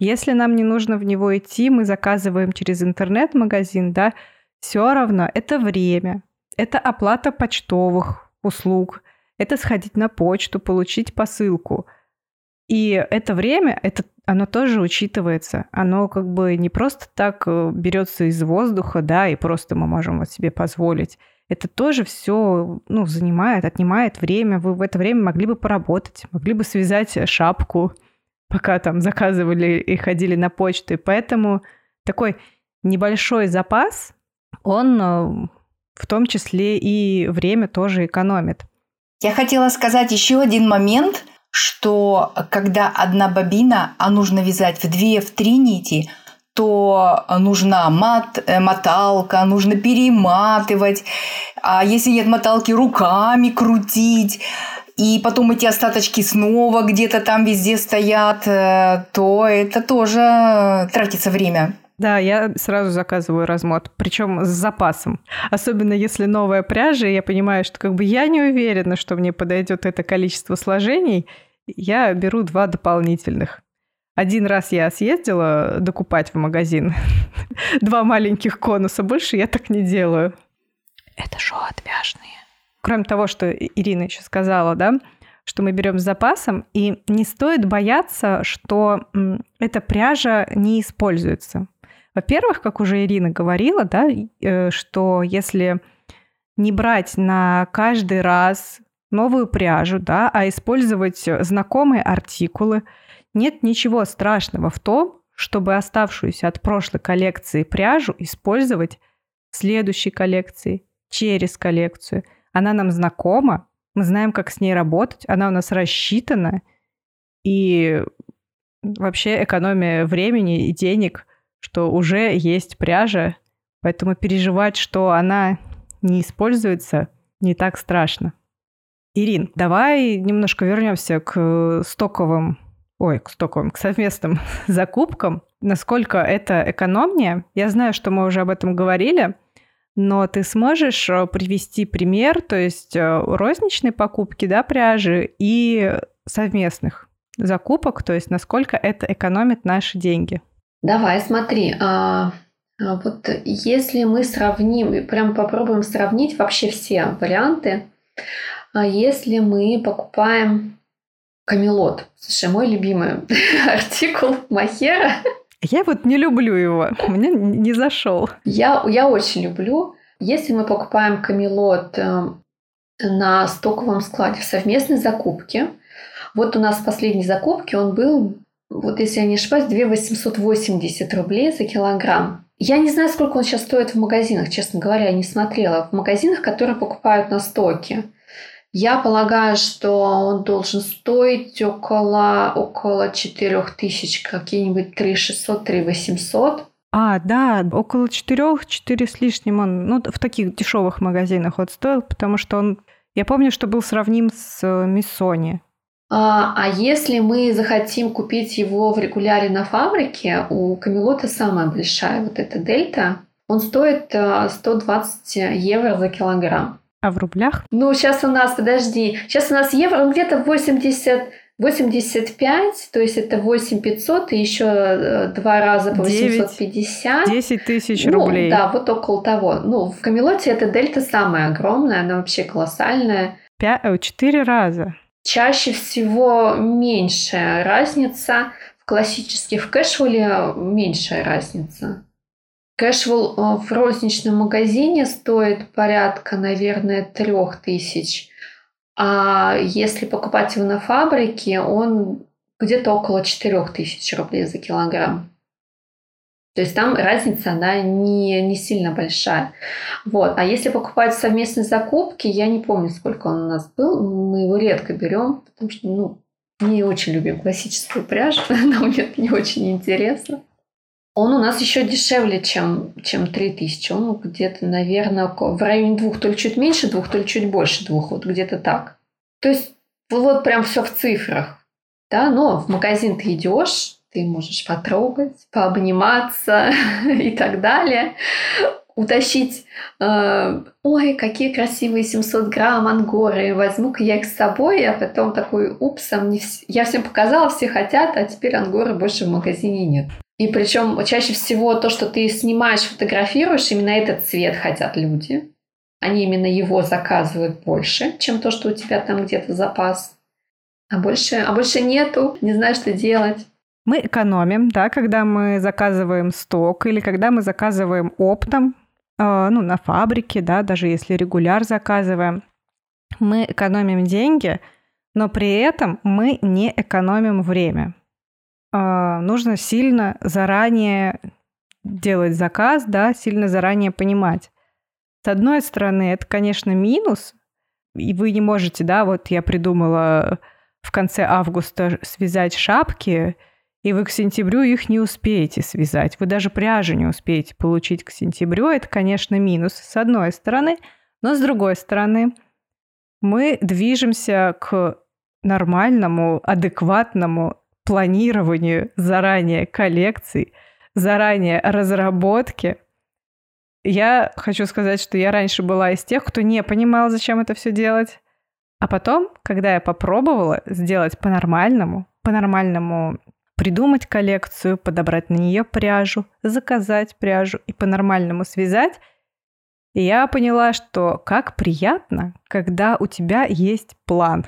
Если нам не нужно в него идти, мы заказываем через интернет-магазин, да, все равно это время, это оплата почтовых услуг, это сходить на почту, получить посылку. И это время, это, оно тоже учитывается. Оно как бы не просто так э, берется из воздуха, да, и просто мы можем вот себе позволить. Это тоже все ну, занимает, отнимает время. Вы в это время могли бы поработать, могли бы связать шапку, пока там заказывали и ходили на почту. И поэтому такой небольшой запас, он э, в том числе и время тоже экономит. Я хотела сказать еще один момент, что когда одна бобина, а нужно вязать в две, в три нити, то нужна мат, э, моталка, нужно перематывать, а если нет моталки, руками крутить и потом эти остаточки снова где-то там везде стоят, э, то это тоже тратится время. Да, я сразу заказываю размот, причем с запасом. Особенно если новая пряжа, и я понимаю, что как бы я не уверена, что мне подойдет это количество сложений, я беру два дополнительных. Один раз я съездила докупать в магазин два маленьких конуса, больше я так не делаю. Это что, отвяжные? кроме того, что Ирина еще сказала, да, что мы берем с запасом, и не стоит бояться, что эта пряжа не используется. Во-первых, как уже Ирина говорила, да, э, что если не брать на каждый раз новую пряжу, да, а использовать знакомые артикулы, нет ничего страшного в том, чтобы оставшуюся от прошлой коллекции пряжу использовать в следующей коллекции, через коллекцию. Она нам знакома, мы знаем, как с ней работать, она у нас рассчитана, и вообще экономия времени и денег, что уже есть пряжа, поэтому переживать, что она не используется, не так страшно. Ирин, давай немножко вернемся к стоковым, ой, к стоковым, к совместным закупкам. Насколько это экономнее? Я знаю, что мы уже об этом говорили – но ты сможешь э, привести пример, то есть э, розничной покупки да, пряжи и совместных закупок, то есть насколько это экономит наши деньги. Давай, смотри, а, а вот если мы сравним, прям попробуем сравнить вообще все варианты, а если мы покупаем камелот, слушай, мой любимый артикул Махера, я вот не люблю его, мне не зашел. Я, я очень люблю. Если мы покупаем камелот э, на стоковом складе в совместной закупке, вот у нас в последней закупке он был, вот если я не ошибаюсь, 2 880 рублей за килограмм. Я не знаю, сколько он сейчас стоит в магазинах, честно говоря, я не смотрела. В магазинах, которые покупают на стоке. Я полагаю, что он должен стоить около, около 4 тысяч, какие-нибудь 3 600, 3 800. А, да, около 4, 4 с лишним он, ну, в таких дешевых магазинах вот стоил, потому что он, я помню, что был сравним с э, Миссони. А, а если мы захотим купить его в регуляре на фабрике, у Камелота самая большая вот эта дельта, он стоит 120 э, евро за килограмм. А в рублях? Ну, сейчас у нас, подожди, сейчас у нас евро, он где-то 80, 85, то есть это 8 500 и еще э, два раза по 850. 10 тысяч ну, рублей. Да, вот около того. Ну, в Камелоте эта дельта самая огромная, она вообще колоссальная. Э, четыре раза. Чаще всего меньшая разница. В классических, в кэшволе меньшая разница. Кэшвелл э, в розничном магазине стоит порядка, наверное, трех тысяч. А если покупать его на фабрике, он где-то около 4 тысяч рублей за килограмм. То есть там разница, она не, не сильно большая. Вот. А если покупать совместные закупки, я не помню, сколько он у нас был. Мы его редко берем, потому что ну, не очень любим классическую пряжу. Нам это не очень интересно. Он у нас еще дешевле, чем, чем 3000. Он где-то, наверное, в районе двух, то ли чуть меньше двух, то ли чуть больше двух. Вот где-то так. То есть вот прям все в цифрах. Да, но в магазин ты идешь, ты можешь потрогать, пообниматься и так далее утащить, э, ой, какие красивые 700 грамм ангоры, возьму-ка я их с собой, а потом такой, упс, а я всем показала, все хотят, а теперь ангоры больше в магазине нет. И причем чаще всего то, что ты снимаешь, фотографируешь, именно этот цвет хотят люди. Они именно его заказывают больше, чем то, что у тебя там где-то запас. А больше, а больше нету, не знаю, что делать. Мы экономим, да, когда мы заказываем сток или когда мы заказываем оптом, а, ну, на фабрике, да, даже если регуляр заказываем, мы экономим деньги, но при этом мы не экономим время. А, нужно сильно заранее делать заказ, да, сильно заранее понимать. С одной стороны, это, конечно, минус, и вы не можете, да, вот я придумала в конце августа связать шапки, и вы к сентябрю их не успеете связать. Вы даже пряжу не успеете получить к сентябрю. Это, конечно, минус с одной стороны. Но с другой стороны, мы движемся к нормальному, адекватному планированию заранее коллекций, заранее разработки. Я хочу сказать, что я раньше была из тех, кто не понимал, зачем это все делать. А потом, когда я попробовала сделать по-нормальному, по-нормальному придумать коллекцию, подобрать на нее пряжу, заказать пряжу и по-нормальному связать, и я поняла, что как приятно, когда у тебя есть план,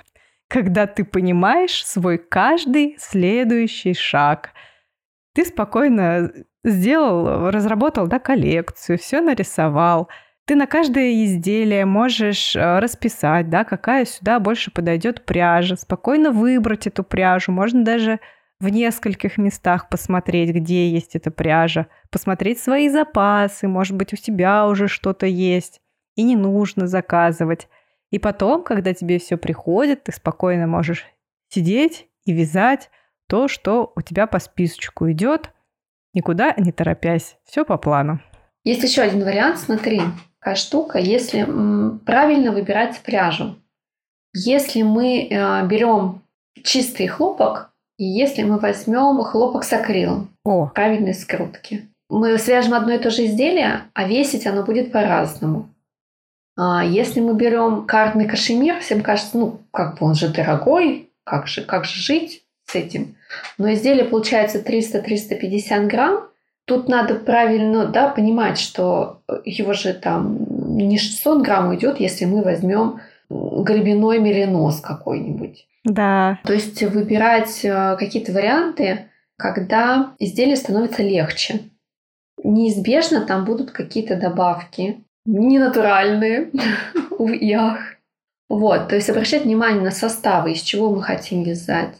когда ты понимаешь свой каждый следующий шаг. Ты спокойно сделал, разработал да, коллекцию, все нарисовал. Ты на каждое изделие можешь э, расписать, да, какая сюда больше подойдет пряжа, спокойно выбрать эту пряжу. Можно даже в нескольких местах посмотреть, где есть эта пряжа, посмотреть свои запасы, может быть, у тебя уже что-то есть, и не нужно заказывать. И потом, когда тебе все приходит, ты спокойно можешь сидеть и вязать то, что у тебя по списочку идет, никуда не торопясь. Все по плану. Есть еще один вариант, смотри, какая штука, если правильно выбирать пряжу. Если мы э, берем чистый хлопок, и если мы возьмем хлопок с акрилом, О. правильной скрутки, мы свяжем одно и то же изделие, а весить оно будет по-разному. А если мы берем картный кашемир, всем кажется, ну, как бы он же дорогой, как же, как же жить с этим? Но изделие получается 300-350 грамм. Тут надо правильно да, понимать, что его же там не 600 грамм уйдет, если мы возьмем гребеной меринос какой-нибудь. Да. То есть выбирать э, какие-то варианты, когда изделие становится легче. Неизбежно там будут какие-то добавки, ненатуральные в ях. Вот, то есть обращать внимание на составы, из чего мы хотим вязать.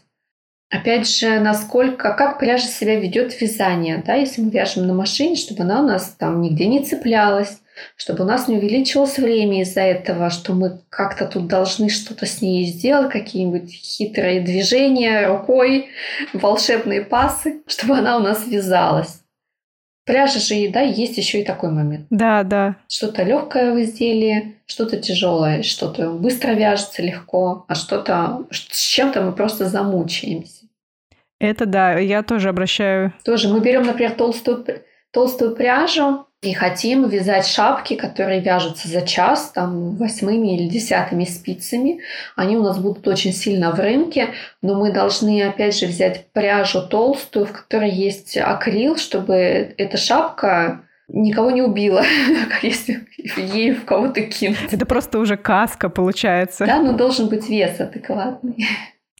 Опять же, насколько, как пряжа себя ведет в вязании, да, если мы вяжем на машине, чтобы она у нас там нигде не цеплялась, чтобы у нас не увеличилось время из-за этого, что мы как-то тут должны что-то с ней сделать, какие-нибудь хитрые движения рукой, волшебные пасы, чтобы она у нас вязалась. Пряжа же, да, есть еще и такой момент. Да, да. Что-то легкое в изделии, что-то тяжелое, что-то быстро вяжется легко, а что-то с чем-то мы просто замучаемся. Это да, я тоже обращаю. Тоже мы берем, например, толстую, толстую пряжу, и хотим вязать шапки, которые вяжутся за час, там, восьмыми или десятыми спицами. Они у нас будут очень сильно в рынке, но мы должны, опять же, взять пряжу толстую, в которой есть акрил, чтобы эта шапка никого не убила, если ей в кого-то кинуть. Это просто уже каска получается. Да, но должен быть вес адекватный.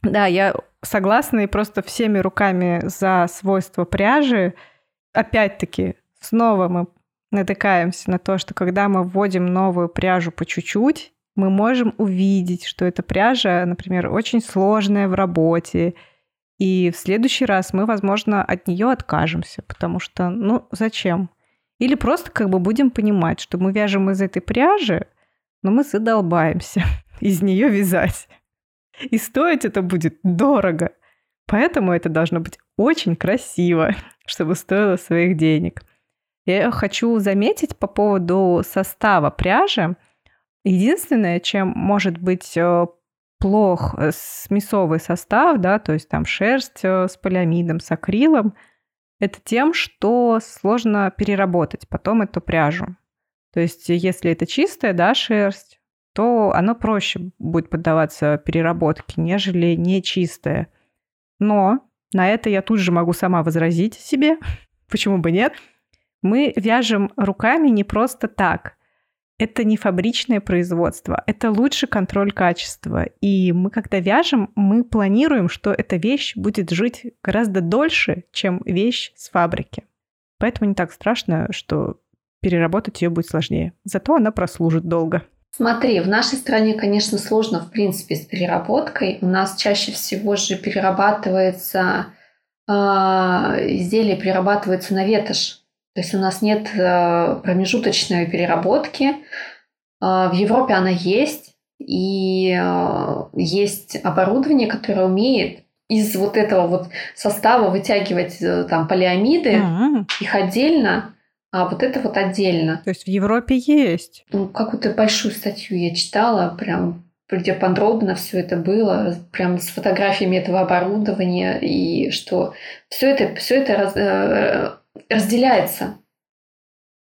Да, я согласна и просто всеми руками за свойства пряжи. Опять-таки, снова мы натыкаемся на то, что когда мы вводим новую пряжу по чуть-чуть, мы можем увидеть, что эта пряжа, например, очень сложная в работе, и в следующий раз мы, возможно, от нее откажемся, потому что, ну, зачем? Или просто как бы будем понимать, что мы вяжем из этой пряжи, но мы задолбаемся из нее вязать. И стоить это будет дорого. Поэтому это должно быть очень красиво, чтобы стоило своих денег. Я хочу заметить по поводу состава пряжи. Единственное, чем может быть э, плох э, смесовый состав, да, то есть там шерсть э, с полиамидом, с акрилом, это тем, что сложно переработать потом эту пряжу. То есть если это чистая, да, шерсть, то оно проще будет поддаваться переработке, нежели нечистая. Но на это я тут же могу сама возразить себе, почему бы нет – мы вяжем руками не просто так. Это не фабричное производство, это лучший контроль качества. И мы, когда вяжем, мы планируем, что эта вещь будет жить гораздо дольше, чем вещь с фабрики. Поэтому не так страшно, что переработать ее будет сложнее. Зато она прослужит долго. Смотри, в нашей стране, конечно, сложно, в принципе, с переработкой. У нас чаще всего же перерабатывается э, изделие перерабатывается на ветошь. То есть у нас нет э, промежуточной переработки. Э, в Европе она есть, и э, есть оборудование, которое умеет из вот этого вот состава вытягивать там полиамиды, mm-hmm. их отдельно, а вот это вот отдельно. То есть в Европе есть? Ну, какую-то большую статью я читала, прям где подробно все это было, прям с фотографиями этого оборудования, и что все это, все это раз, разделяется.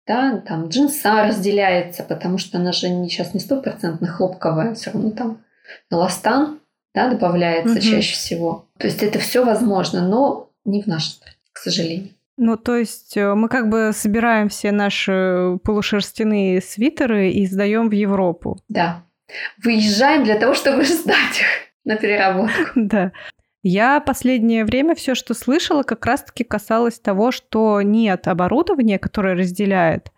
Да, там джинса разделяется, потому что она же не, сейчас не стопроцентно хлопковая, все равно там эластан да, добавляется угу. чаще всего. То есть это все возможно, но не в нашей стране, к сожалению. Ну, то есть э, мы как бы собираем все наши полушерстяные свитеры и сдаем в Европу. Да. Выезжаем для того, чтобы сдать их. на переработку. Да. Я последнее время все, что слышала, как раз-таки касалось того, что нет оборудования, которое разделяет.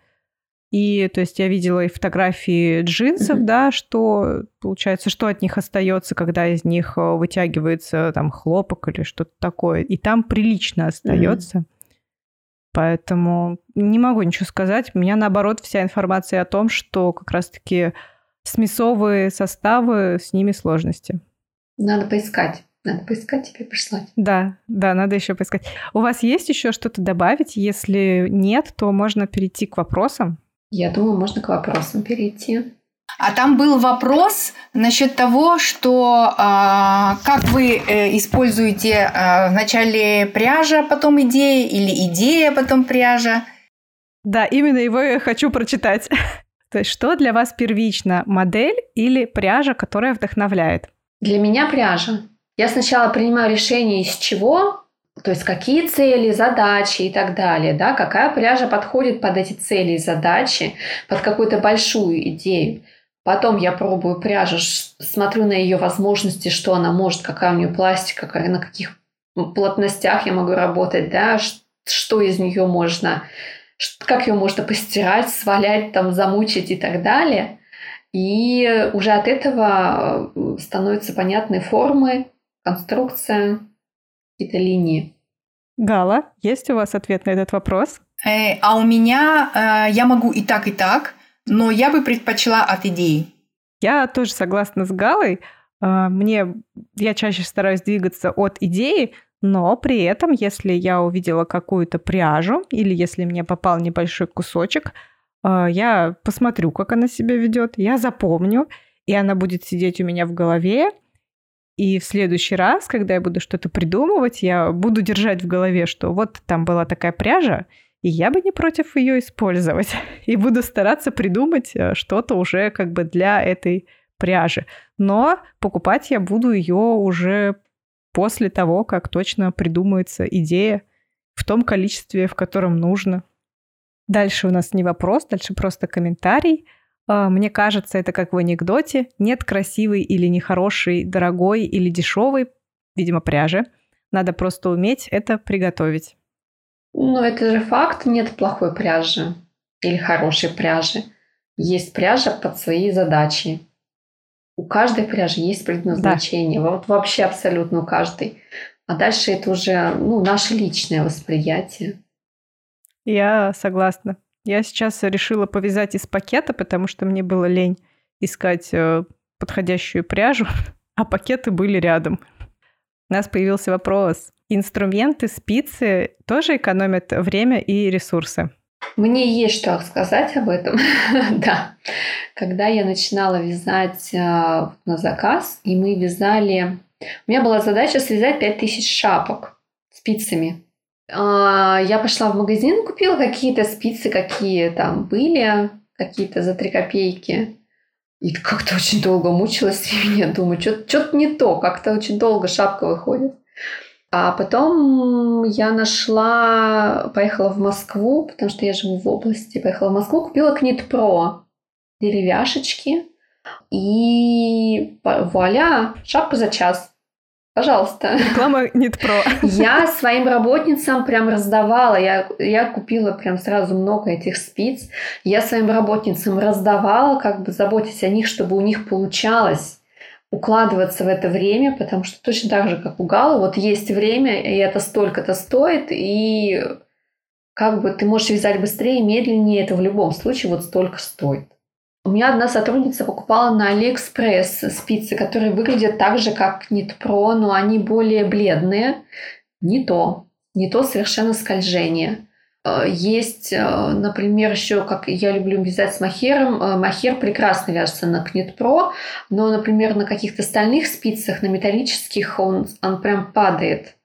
И, то есть, я видела и фотографии джинсов, mm-hmm. да, что получается, что от них остается, когда из них э, вытягивается там хлопок или что-то такое. И там прилично остается. Mm-hmm. Поэтому не могу ничего сказать. У меня, наоборот, вся информация о том, что как раз-таки смесовые составы, с ними сложности. Надо поискать. Надо поискать, тебе прислать. Да, да, надо еще поискать. У вас есть еще что-то добавить? Если нет, то можно перейти к вопросам. Я думаю, можно к вопросам перейти. А там был вопрос насчет того, что э, как вы э, используете э, вначале пряжа, потом идея, или идея, потом пряжа. Да, именно его я хочу прочитать. То есть, что для вас первично, модель или пряжа, которая вдохновляет? Для меня пряжа. Я сначала принимаю решение, из чего, то есть какие цели, задачи и так далее, да, какая пряжа подходит под эти цели и задачи, под какую-то большую идею. Потом я пробую пряжу, смотрю на ее возможности, что она может, какая у нее пластика, на каких плотностях я могу работать, да, что из нее можно, как ее можно постирать, свалять, там, замучить и так далее. И уже от этого э, становятся понятны формы, конструкция, какие-то линии. Гала, есть у вас ответ на этот вопрос? Э, а у меня э, я могу и так, и так но я бы предпочла от идеи. Я тоже согласна с Галой. А, мне я чаще стараюсь двигаться от идеи, но при этом, если я увидела какую-то пряжу или если мне попал небольшой кусочек, а, я посмотрю, как она себя ведет, я запомню, и она будет сидеть у меня в голове. И в следующий раз, когда я буду что-то придумывать, я буду держать в голове, что вот там была такая пряжа, и я бы не против ее использовать. И буду стараться придумать э, что-то уже как бы для этой пряжи. Но покупать я буду ее уже после того, как точно придумается идея в том количестве, в котором нужно. Дальше у нас не вопрос, дальше просто комментарий. А, мне кажется, это как в анекдоте. Нет красивой или нехорошей, дорогой или дешевой, видимо, пряжи. Надо просто уметь это приготовить. Ну, это же факт, нет плохой пряжи или хорошей пряжи. Есть пряжа под свои задачи. У каждой пряжи есть предназначение. Да. Вот вообще абсолютно у каждой. А дальше это уже ну, наше личное восприятие. Я согласна. Я сейчас решила повязать из пакета, потому что мне было лень искать э, подходящую пряжу, а пакеты были рядом. У нас появился вопрос. Инструменты, спицы тоже экономят время и ресурсы. Мне есть что сказать об этом. да. Когда я начинала вязать э, на заказ, и мы вязали... У меня была задача связать 5000 шапок спицами. А, я пошла в магазин, купила какие-то спицы, какие там были, какие-то за 3 копейки. И как-то очень долго мучилась я думаю, что-то не то, как-то очень долго шапка выходит. А потом я нашла, поехала в Москву, потому что я живу в области, поехала в Москву, купила Книт Про деревяшечки, и вуаля, шапка за час. Пожалуйста. Реклама нет про. Я своим работницам прям раздавала. Я, я купила прям сразу много этих спиц. Я своим работницам раздавала, как бы заботясь о них, чтобы у них получалось укладываться в это время, потому что точно так же, как у Гала, вот есть время, и это столько-то стоит, и как бы ты можешь вязать быстрее, медленнее, это в любом случае вот столько стоит. У меня одна сотрудница покупала на Алиэкспресс спицы, которые выглядят так же, как Pro, но они более бледные. Не то. Не то совершенно скольжение. Э, есть, э, например, еще, как я люблю вязать с мохером, э, мохер прекрасно вяжется на Pro, но, например, на каких-то стальных спицах, на металлических, он, он прям падает.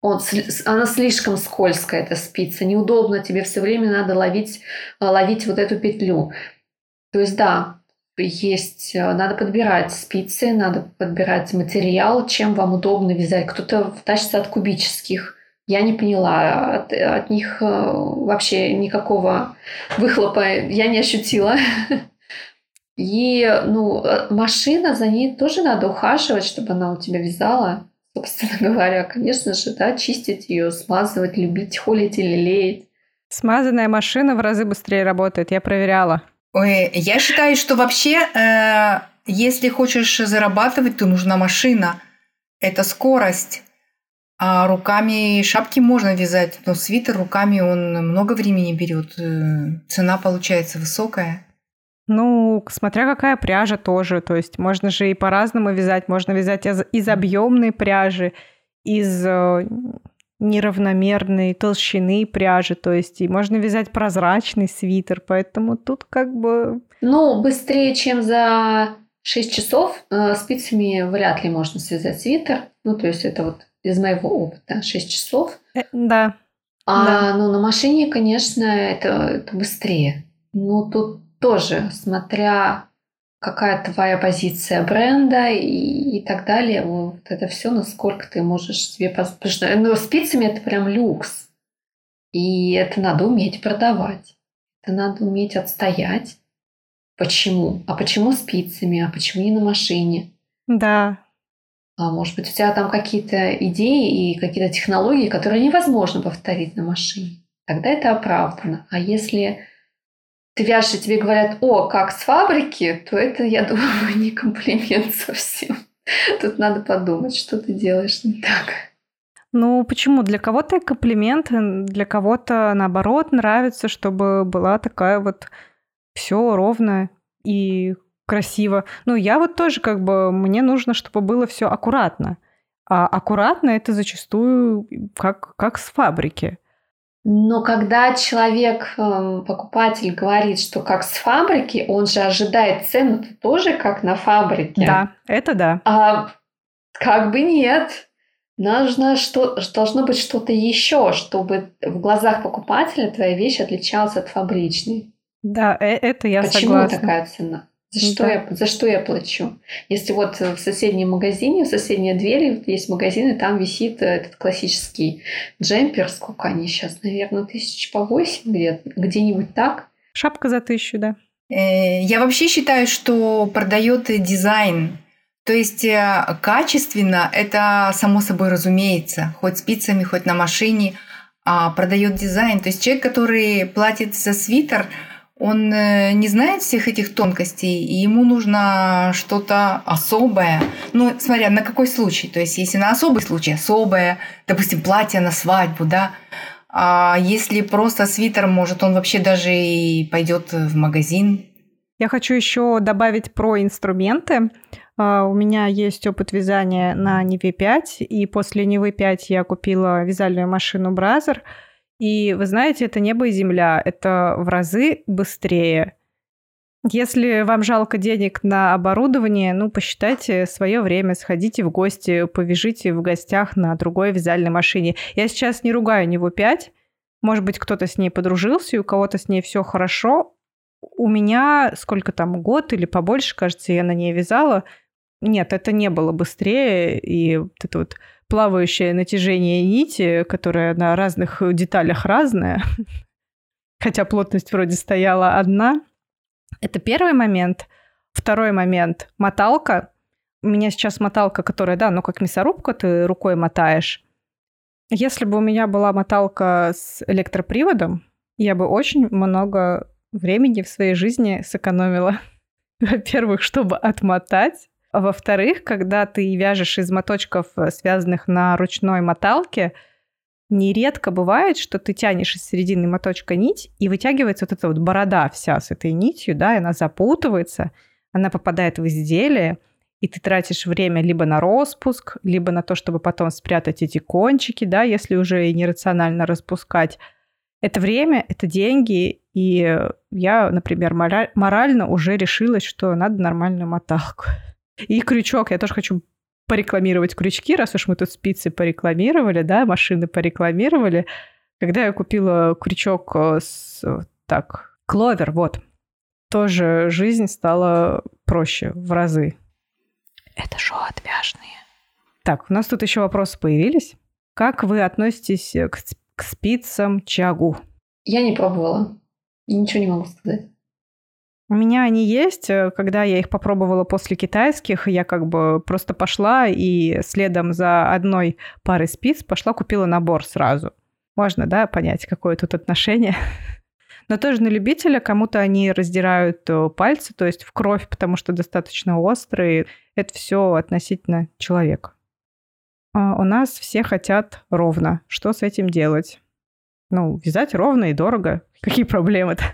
Он, она слишком скользкая, эта спица. Неудобно, тебе все время надо ловить, ловить вот эту петлю. То есть, да, есть, надо подбирать спицы, надо подбирать материал, чем вам удобно вязать. Кто-то тащится от кубических, я не поняла. От, от них э, вообще никакого выхлопа я не ощутила. И, ну, э, машина, за ней тоже надо ухаживать, чтобы она у тебя вязала. Собственно говоря, конечно же, да, чистить ее, смазывать, любить, холить или лелеять. Смазанная машина в разы быстрее работает, я проверяла. Ой, я считаю, что вообще, э, если хочешь зарабатывать, то нужна машина. Это скорость. А руками шапки можно вязать, но свитер руками он много времени берет. Э, цена получается высокая. Ну, смотря какая пряжа тоже. То есть можно же и по-разному вязать. Можно вязать из, из объемной пряжи, из э, неравномерной толщины пряжи. То есть и можно вязать прозрачный свитер. Поэтому тут как бы... Ну, быстрее, чем за 6 часов э, спицами вряд ли можно связать свитер. Ну, то есть это вот из моего опыта 6 часов. Э, да. А да. ну, на машине, конечно, это, это быстрее. Ну, тут тоже, смотря какая твоя позиция бренда и, и так далее, вот это все, насколько ты можешь себе позволить. Но спицами это прям люкс. И это надо уметь продавать. Это надо уметь отстоять. Почему? А почему спицами? А почему не на машине? Да. А может быть, у тебя там какие-то идеи и какие-то технологии, которые невозможно повторить на машине. Тогда это оправдано. А если ты вяжешь, и тебе говорят, о, как с фабрики, то это, я думаю, не комплимент совсем. Тут надо подумать, что ты делаешь не так. Ну, почему? Для кого-то комплимент, для кого-то, наоборот, нравится, чтобы была такая вот все ровно и красиво. Ну, я вот тоже как бы, мне нужно, чтобы было все аккуратно. А аккуратно это зачастую как, как с фабрики. Но когда человек, эм, покупатель, говорит, что как с фабрики, он же ожидает цену тоже как на фабрике. Да, это да. А как бы нет. Нужно что, должно быть что-то еще, чтобы в глазах покупателя твоя вещь отличалась от фабричной. Да, э, это я Почему согласна. Почему такая цена? За что, да. я, за что я плачу? Если вот в соседнем магазине, в соседней двери есть магазин, и там висит этот классический джемпер, сколько они сейчас, наверное, тысяч по восемь где где-нибудь так. Шапка за тысячу, да. Э, я вообще считаю, что продает дизайн. То есть э, качественно это само собой разумеется, хоть спицами, хоть на машине, а продает дизайн. То есть человек, который платит за свитер, он э, не знает всех этих тонкостей, и ему нужно что-то особое. Ну, смотря на какой случай. То есть, если на особый случай, особое, допустим, платье на свадьбу, да. А если просто свитер, может, он вообще даже и пойдет в магазин. Я хочу еще добавить про инструменты. А, у меня есть опыт вязания на Неве 5, и после Невы 5 я купила вязальную машину Бразер – и вы знаете, это небо и земля, это в разы быстрее. Если вам жалко денег на оборудование, ну, посчитайте свое время, сходите в гости, повяжите в гостях на другой вязальной машине. Я сейчас не ругаю него 5. Может быть, кто-то с ней подружился, и у кого-то с ней все хорошо. У меня сколько там, год или побольше, кажется, я на ней вязала. Нет, это не было быстрее, и вот это вот плавающее натяжение нити, которое на разных деталях разное, хотя плотность вроде стояла одна. Это первый момент. Второй момент – моталка. У меня сейчас моталка, которая, да, ну как мясорубка, ты рукой мотаешь. Если бы у меня была моталка с электроприводом, я бы очень много времени в своей жизни сэкономила. Во-первых, чтобы отмотать, во-вторых, когда ты вяжешь из моточков, э, связанных на ручной моталке, нередко бывает, что ты тянешь из середины моточка нить, и вытягивается вот эта вот борода вся с этой нитью, да, и она запутывается, она попадает в изделие, и ты тратишь время либо на распуск, либо на то, чтобы потом спрятать эти кончики, да, если уже нерационально распускать. Это время, это деньги, и я, например, морально уже решилась, что надо нормальную моталку. И крючок. Я тоже хочу порекламировать крючки, раз уж мы тут спицы порекламировали, да, машины порекламировали. Когда я купила крючок э, с... Так, кловер, вот. Тоже жизнь стала проще в разы. Это шоу отвяжные. Так, у нас тут еще вопросы появились. Как вы относитесь к, к спицам чагу? Я не пробовала. Ничего не могу сказать. У меня они есть. Э, когда я их попробовала после китайских, я как бы просто пошла и следом за одной парой спиц пошла купила набор сразу. Можно, да, понять, какое тут отношение. Но тоже на любителя кому-то они раздирают э, пальцы, то есть в кровь, потому что достаточно острые. Это все относительно человека. А у нас все хотят ровно. Что с этим делать? Ну, вязать ровно и дорого. Какие проблемы-то?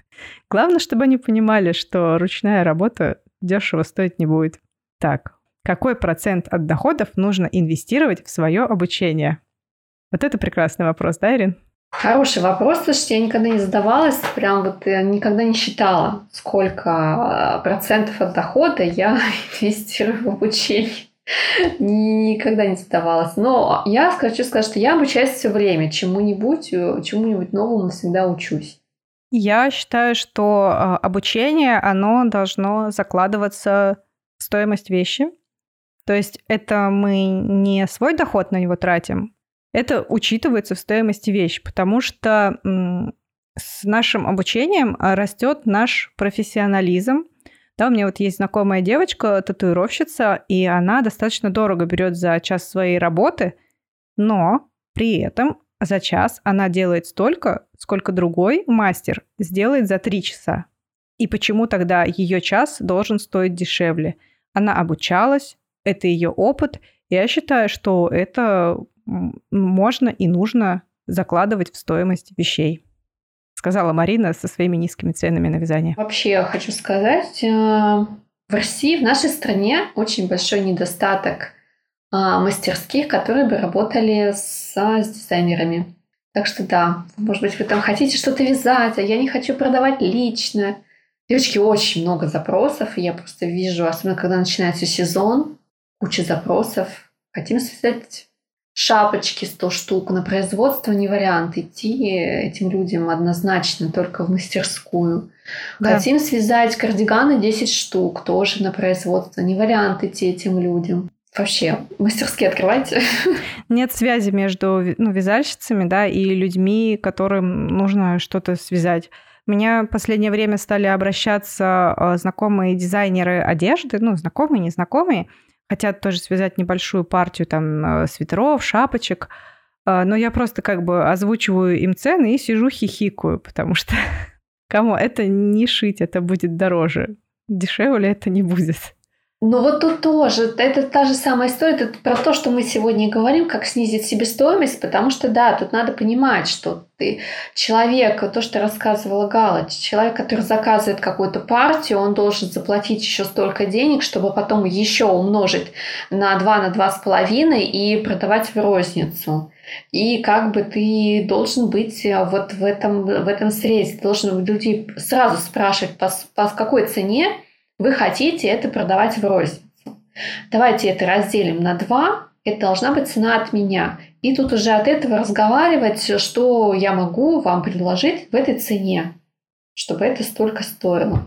Главное, чтобы они понимали, что ручная работа дешево стоить не будет. Так, какой процент от доходов нужно инвестировать в свое обучение? Вот это прекрасный вопрос, да, Ирин? Хороший вопрос, слушайте, я никогда не задавалась, прям вот я никогда не считала, сколько процентов от дохода я инвестирую в обучение. Никогда не задавалась. Но я хочу сказать, что я обучаюсь все время чему-нибудь, чему-нибудь новому всегда учусь. Я считаю, что а, обучение, оно должно закладываться в стоимость вещи. То есть это мы не свой доход на него тратим, это учитывается в стоимости вещи, потому что с нашим обучением а, растет наш профессионализм. Да, у меня вот есть знакомая девочка, татуировщица, и она достаточно дорого берет за час своей работы, но при этом за час она делает столько, сколько другой мастер сделает за три часа. И почему тогда ее час должен стоить дешевле? Она обучалась, это ее опыт. Я считаю, что это можно и нужно закладывать в стоимость вещей. Сказала Марина со своими низкими ценами на вязание. Вообще, я хочу сказать, э, в России, в нашей стране очень большой недостаток а, мастерских, которые бы работали с, с дизайнерами. Так что да, может быть, вы там хотите что-то вязать, а я не хочу продавать лично. Девочки, очень много запросов, и я просто вижу, особенно когда начинается сезон, куча запросов. Хотим связать шапочки 100 штук на производство не вариант идти этим людям однозначно только в мастерскую. Да. Хотим связать кардиганы 10 штук тоже на производство не вариант идти этим людям. Вообще, мастерские открывайте. Нет связи между ну, вязальщицами да, и людьми, которым нужно что-то связать. У меня в последнее время стали обращаться э, знакомые дизайнеры одежды, ну, знакомые, незнакомые, хотят тоже связать небольшую партию там э, свитеров, шапочек, э, но я просто как бы озвучиваю им цены и сижу хихикаю, потому что кому это не шить, это будет дороже. Дешевле это не будет. Ну вот тут тоже, это та же самая история, это про то, что мы сегодня говорим, как снизить себестоимость, потому что да, тут надо понимать, что ты человек, то, что рассказывала Гала, человек, который заказывает какую-то партию, он должен заплатить еще столько денег, чтобы потом еще умножить на 2, на два с половиной и продавать в розницу. И как бы ты должен быть вот в этом, в этом срезе, ты должен людей сразу спрашивать, по, по какой цене вы хотите это продавать в розницу. Давайте это разделим на два. Это должна быть цена от меня. И тут уже от этого разговаривать, что я могу вам предложить в этой цене, чтобы это столько стоило.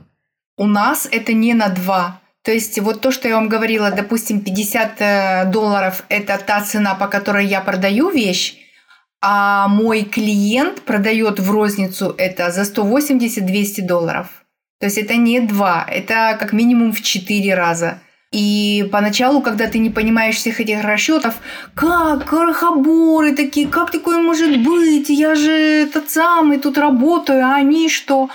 У нас это не на два. То есть вот то, что я вам говорила, допустим, 50 э, долларов – это та цена, по которой я продаю вещь, а мой клиент продает в розницу это за 180-200 долларов. То есть это не два, это как минимум в четыре раза. И поначалу, когда ты не понимаешь всех этих расчетов, как крохоборы такие, как такое может быть? Я же этот самый тут работаю, а они что?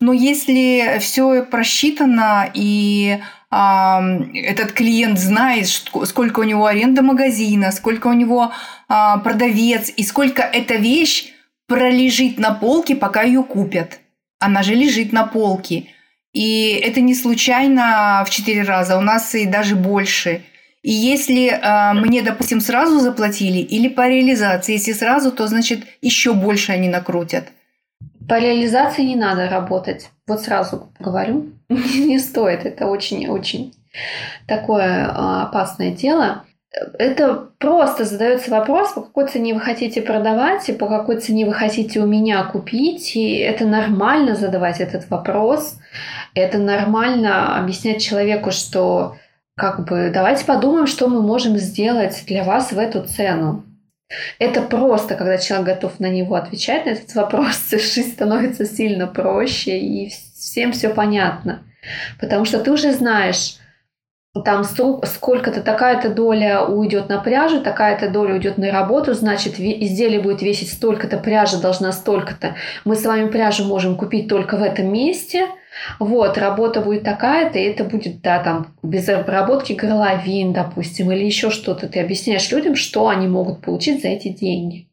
Но если все просчитано и а, этот клиент знает, сколько у него аренда магазина, сколько у него а, продавец и сколько эта вещь пролежит на полке, пока ее купят она же лежит на полке. И это не случайно в четыре раза, у нас и даже больше. И если э, мне, допустим, сразу заплатили или по реализации, если сразу, то значит еще больше они накрутят. По реализации не надо работать. Вот сразу говорю, не стоит. Это очень-очень такое а, опасное дело это просто задается вопрос, по какой цене вы хотите продавать и по какой цене вы хотите у меня купить. И это нормально задавать этот вопрос. Это нормально объяснять человеку, что как бы давайте подумаем, что мы можем сделать для вас в эту цену. Это просто, когда человек готов на него отвечать, на этот вопрос, жизнь становится сильно проще, и всем все понятно. Потому что ты уже знаешь, там сколько-то, такая-то доля уйдет на пряжу, такая-то доля уйдет на работу, значит, изделие будет весить столько-то, пряжа должна столько-то. Мы с вами пряжу можем купить только в этом месте. Вот, работа будет такая-то, и это будет, да, там, без обработки горловин, допустим, или еще что-то. Ты объясняешь людям, что они могут получить за эти деньги.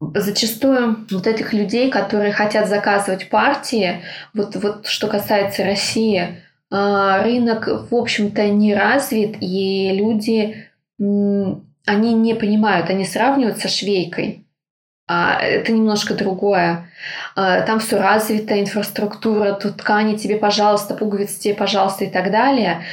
Зачастую вот этих людей, которые хотят заказывать партии, вот, вот что касается России, рынок, в общем-то, не развит, и люди, они не понимают, они сравнивают со швейкой. А это немножко другое. А, там все развито, инфраструктура, тут ткани тебе, пожалуйста, пуговицы тебе, пожалуйста, и так далее.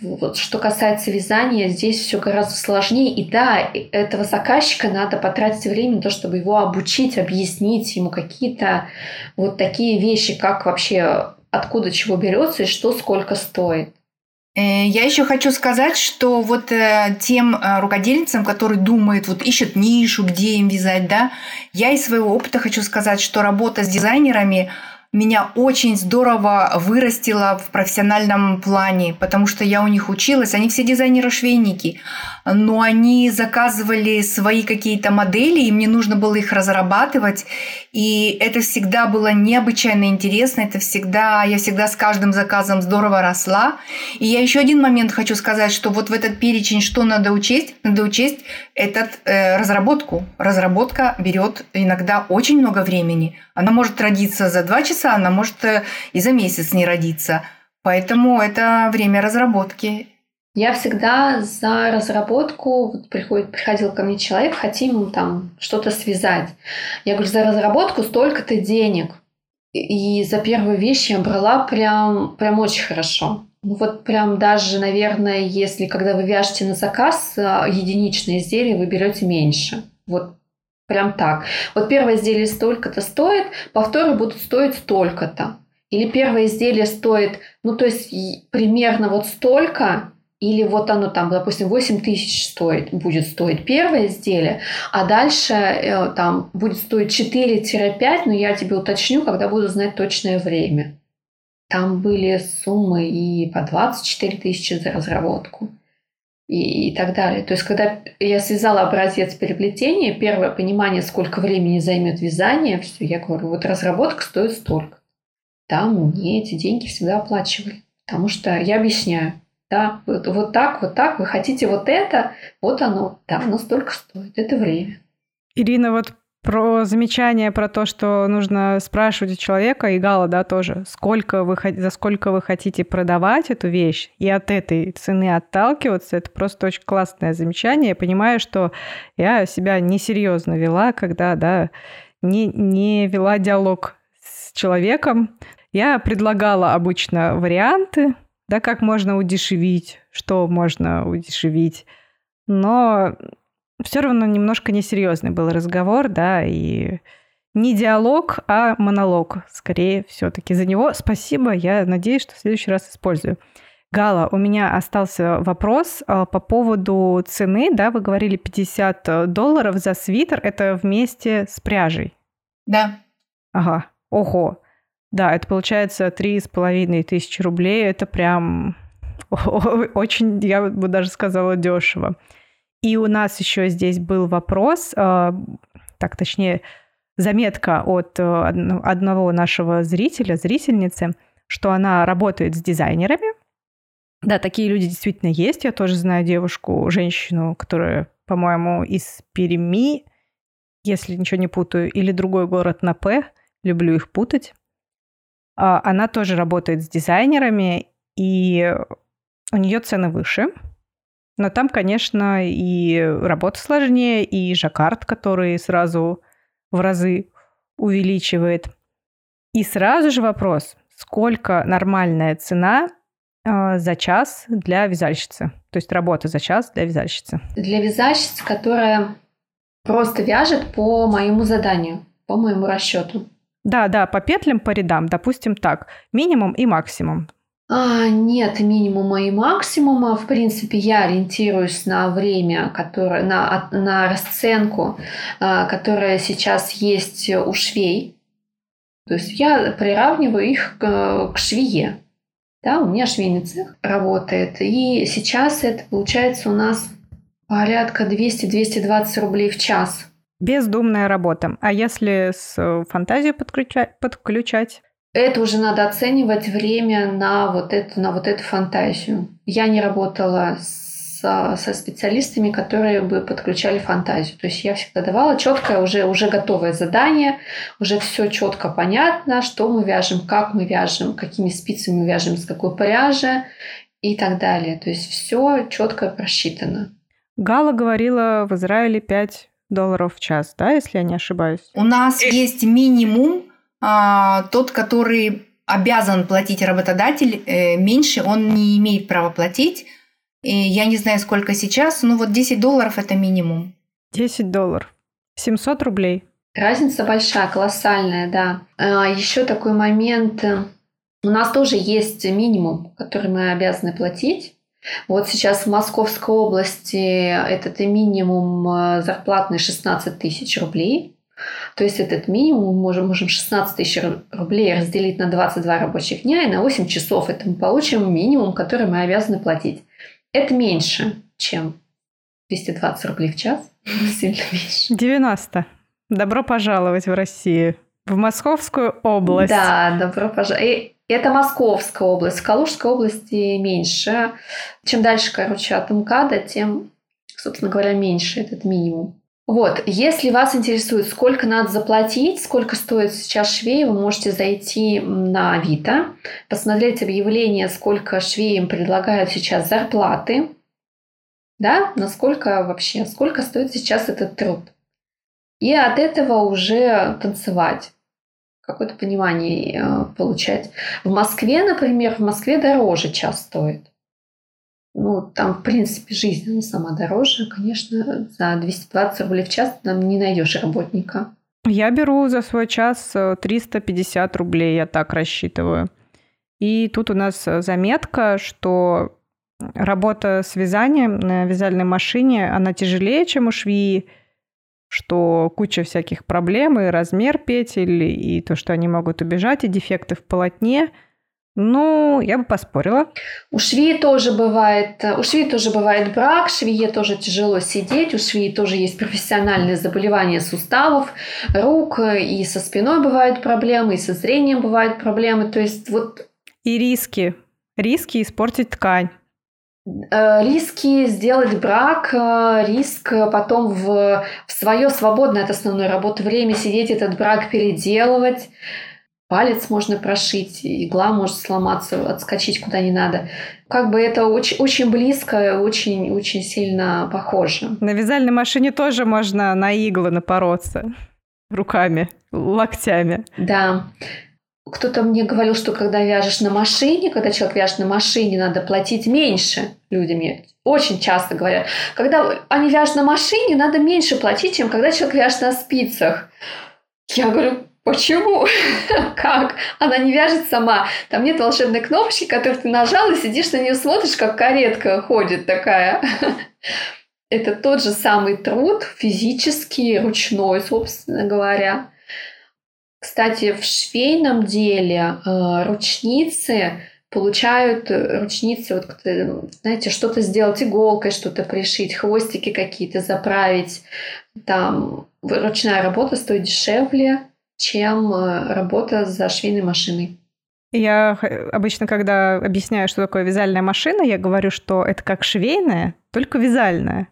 Вот что касается вязания, здесь все гораздо сложнее. И да, этого заказчика надо потратить время на то, чтобы его обучить, объяснить ему какие-то вот такие вещи, как вообще откуда чего берется и что сколько стоит. Э, я еще хочу сказать, что вот э, тем э, рукодельницам, которые думают, вот ищут нишу, где им вязать, да, я из своего опыта хочу сказать, что работа с дизайнерами меня очень здорово вырастила в профессиональном плане, потому что я у них училась. Они все дизайнеры-швейники, но они заказывали свои какие-то модели, и мне нужно было их разрабатывать. И это всегда было необычайно интересно. Это всегда, я всегда с каждым заказом здорово росла. И я еще один момент хочу сказать, что вот в этот перечень, что надо учесть, надо учесть этот э, разработку. Разработка берет иногда очень много времени. Она может родиться за два часа, она может э, и за месяц не родиться. Поэтому это время разработки. Я всегда за разработку, вот приходит, приходил ко мне человек, хотим там что-то связать. Я говорю, за разработку столько-то денег. И за первую вещь я брала прям, прям очень хорошо. Ну вот прям даже, наверное, если когда вы вяжете на заказ а, единичные изделия, вы берете меньше. Вот прям так. Вот первое изделие столько-то стоит, повторы будут стоить столько-то. Или первое изделие стоит, ну то есть примерно вот столько, или вот оно там, допустим, 8 тысяч стоит, будет стоить первое изделие, а дальше э, там будет стоить 4-5, но я тебе уточню, когда буду знать точное время. Там были суммы и по 24 тысячи за разработку и, и так далее. То есть, когда я связала образец переплетения, первое понимание, сколько времени займет вязание, все, я говорю, вот разработка стоит столько. Там мне эти деньги всегда оплачивали. Потому что я объясняю, да, вот, вот так, вот так, вы хотите вот это, вот оно, да, оно столько стоит, это время. Ирина, вот про замечание про то, что нужно спрашивать у человека, и Гала, да, тоже, сколько вы, за сколько вы хотите продавать эту вещь, и от этой цены отталкиваться, это просто очень классное замечание. Я понимаю, что я себя несерьезно вела, когда, да, не, не вела диалог с человеком. Я предлагала обычно варианты, да, как можно удешевить, что можно удешевить. Но все равно немножко несерьезный был разговор, да, и не диалог, а монолог, скорее все-таки. За него спасибо, я надеюсь, что в следующий раз использую. Гала, у меня остался вопрос а, по поводу цены, да, вы говорили 50 долларов за свитер, это вместе с пряжей? Да. Ага, ого, да, это получается три с половиной тысячи рублей. Это прям очень, я бы даже сказала, дешево. И у нас еще здесь был вопрос, а, так точнее, заметка от э, одного нашего зрителя, зрительницы, что она работает с дизайнерами. Да, такие люди действительно есть. Я тоже знаю девушку, женщину, которая, по-моему, из Перми, если ничего не путаю, или другой город на П. Люблю их путать. А, она тоже работает с дизайнерами, и у нее цены выше. Но там, конечно, и работа сложнее, и жаккард, который сразу в разы увеличивает. И сразу же вопрос, сколько нормальная цена э, за час для вязальщицы? То есть работа за час для вязальщицы. Для вязальщицы, которая просто вяжет по моему заданию, по моему расчету. Да, да, по петлям, по рядам, допустим так, минимум и максимум. А, нет минимума и максимума. В принципе, я ориентируюсь на время, которое, на, на расценку, а, которая сейчас есть у швей. То есть я приравниваю их к, к швее. Да, у меня швейный цех работает. И сейчас это получается у нас порядка 200-220 рублей в час. Бездумная работа. А если с э, фантазией подключать, подключать? Это уже надо оценивать время на вот эту, на вот эту фантазию. Я не работала со, со специалистами, которые бы подключали фантазию. То есть я всегда давала четкое, уже, уже готовое задание, уже все четко понятно, что мы вяжем, как мы вяжем, какими спицами мы вяжем, с какой пряжи и так далее. То есть все четко просчитано. Гала говорила в Израиле 5 долларов в час, да, если я не ошибаюсь? У нас есть минимум, а, тот, который обязан платить работодатель, э, меньше он не имеет права платить. И я не знаю, сколько сейчас, но вот 10 долларов это минимум. 10 долларов. 700 рублей. Разница большая, колоссальная, да. А, еще такой момент. У нас тоже есть минимум, который мы обязаны платить. Вот сейчас в Московской области этот минимум э, зарплатный 16 тысяч рублей. То есть этот минимум мы можем, можем 16 тысяч рублей разделить на 22 рабочих дня и на 8 часов. Это мы получим минимум, который мы обязаны платить. Это меньше, чем 220 рублей в час. Сильно меньше. 90. Добро пожаловать в Россию. В Московскую область. Да, добро пожаловать. Это Московская область. В Калужской области меньше. Чем дальше, короче, от МКАДа, тем, собственно говоря, меньше этот минимум. Вот, если вас интересует, сколько надо заплатить, сколько стоит сейчас швей, вы можете зайти на Авито, посмотреть объявление, сколько швеям предлагают сейчас зарплаты, да, насколько вообще, сколько стоит сейчас этот труд. И от этого уже танцевать какое-то понимание э, получать. В Москве, например, в Москве дороже час стоит. Ну, там, в принципе, жизнь она сама дороже. Конечно, за 220 рублей в час там не найдешь работника. Я беру за свой час 350 э, рублей, я так рассчитываю. И тут у нас э, заметка, что работа с вязанием на вязальной машине, она тяжелее, чем у швеи, что куча всяких проблем, и размер петель, и то, что они могут убежать, и дефекты в полотне. Ну, я бы поспорила. У швеи тоже бывает, у швеи тоже бывает брак, швее тоже тяжело сидеть, у швеи тоже есть профессиональные заболевания суставов, рук, и со спиной бывают проблемы, и со зрением бывают проблемы. То есть вот... И риски. Риски испортить ткань. Э, риски сделать брак, э, риск потом в, в свое свободное от основной работы время сидеть этот брак переделывать. Палец можно прошить, игла может сломаться, отскочить куда не надо. Как бы это очень, очень близко, очень, очень сильно похоже. На вязальной машине тоже можно на иглы напороться руками, локтями. Да. Кто-то мне говорил, что когда вяжешь на машине, когда человек вяжет на машине, надо платить меньше. Люди мне очень часто говорят. Когда они вяжут на машине, надо меньше платить, чем когда человек вяжет на спицах. Я говорю, Почему? как? Она не вяжет сама. Там нет волшебной кнопочки, которую ты нажал и сидишь на нее смотришь, как каретка ходит такая. Это тот же самый труд, физический, ручной, собственно говоря. Кстати, в швейном деле э, ручницы получают э, ручницы, вот, знаете, что-то сделать иголкой, что-то пришить, хвостики какие-то заправить. Там ручная работа стоит дешевле, чем э, работа за швейной машиной. Я обычно, когда объясняю, что такое вязальная машина, я говорю, что это как швейная, только вязальная.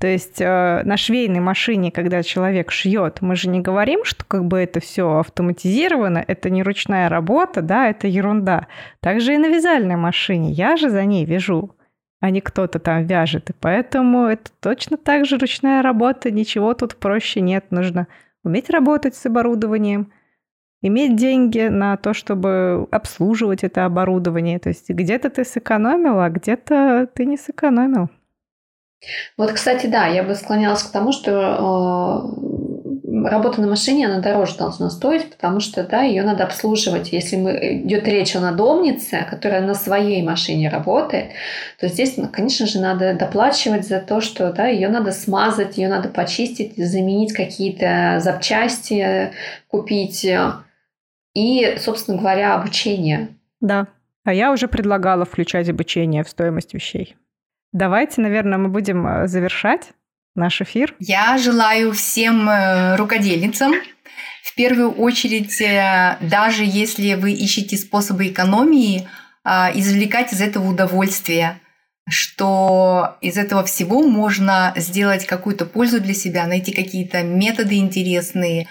То есть э, на швейной машине, когда человек шьет, мы же не говорим, что как бы это все автоматизировано, это не ручная работа, да, это ерунда. Также и на вязальной машине. Я же за ней вяжу, а не кто-то там вяжет. И поэтому это точно так же ручная работа, ничего тут проще нет. Нужно уметь работать с оборудованием, иметь деньги на то, чтобы обслуживать это оборудование. То есть где-то ты сэкономил, а где-то ты не сэкономил. Вот, кстати, да, я бы склонялась к тому, что э, работа на машине, она дороже должна стоить, потому что, да, ее надо обслуживать. Если мы, идет речь о надомнице, которая на своей машине работает, то здесь, ну, конечно же, надо доплачивать за то, что, да, ее надо смазать, ее надо почистить, заменить какие-то запчасти, купить и, собственно говоря, обучение. Да, А я уже предлагала включать обучение в стоимость вещей. Давайте, наверное, мы будем э, завершать наш эфир. Я желаю всем э, рукодельницам в первую очередь, э, даже если вы ищете способы экономии, а, извлекать из этого удовольствие, что из этого всего можно сделать какую-то пользу для себя, найти какие-то методы интересные,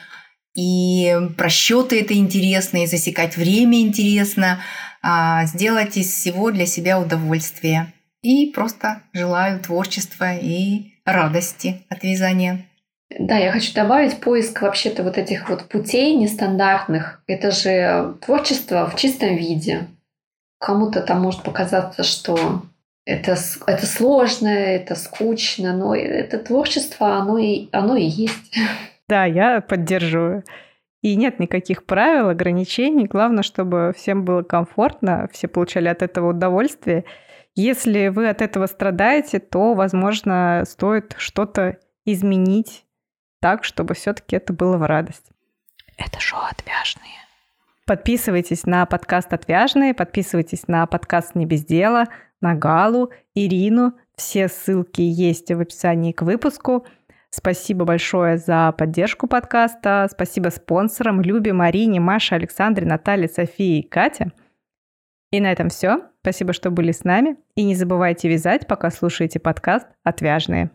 и просчеты это интересные, засекать время интересно, а, сделать из всего для себя удовольствие. И просто желаю творчества и радости от вязания. Да, я хочу добавить поиск вообще-то вот этих вот путей нестандартных. Это же творчество в чистом виде. Кому-то там может показаться, что это, это сложно, это скучно, но это творчество, оно и, оно и есть. Да, я поддерживаю. И нет никаких правил, ограничений. Главное, чтобы всем было комфортно, все получали от этого удовольствие. Если вы от этого страдаете, то, возможно, стоит что-то изменить так, чтобы все-таки это было в радость. Это шоу «Отвяжные». Подписывайтесь на подкаст «Отвяжные», подписывайтесь на подкаст «Не без дела», на Галу, Ирину. Все ссылки есть в описании к выпуску. Спасибо большое за поддержку подкаста. Спасибо спонсорам Любе, Марине, Маше, Александре, Наталье, Софии и Кате. И на этом все. Спасибо, что были с нами. И не забывайте вязать, пока слушаете подкаст «Отвяжные».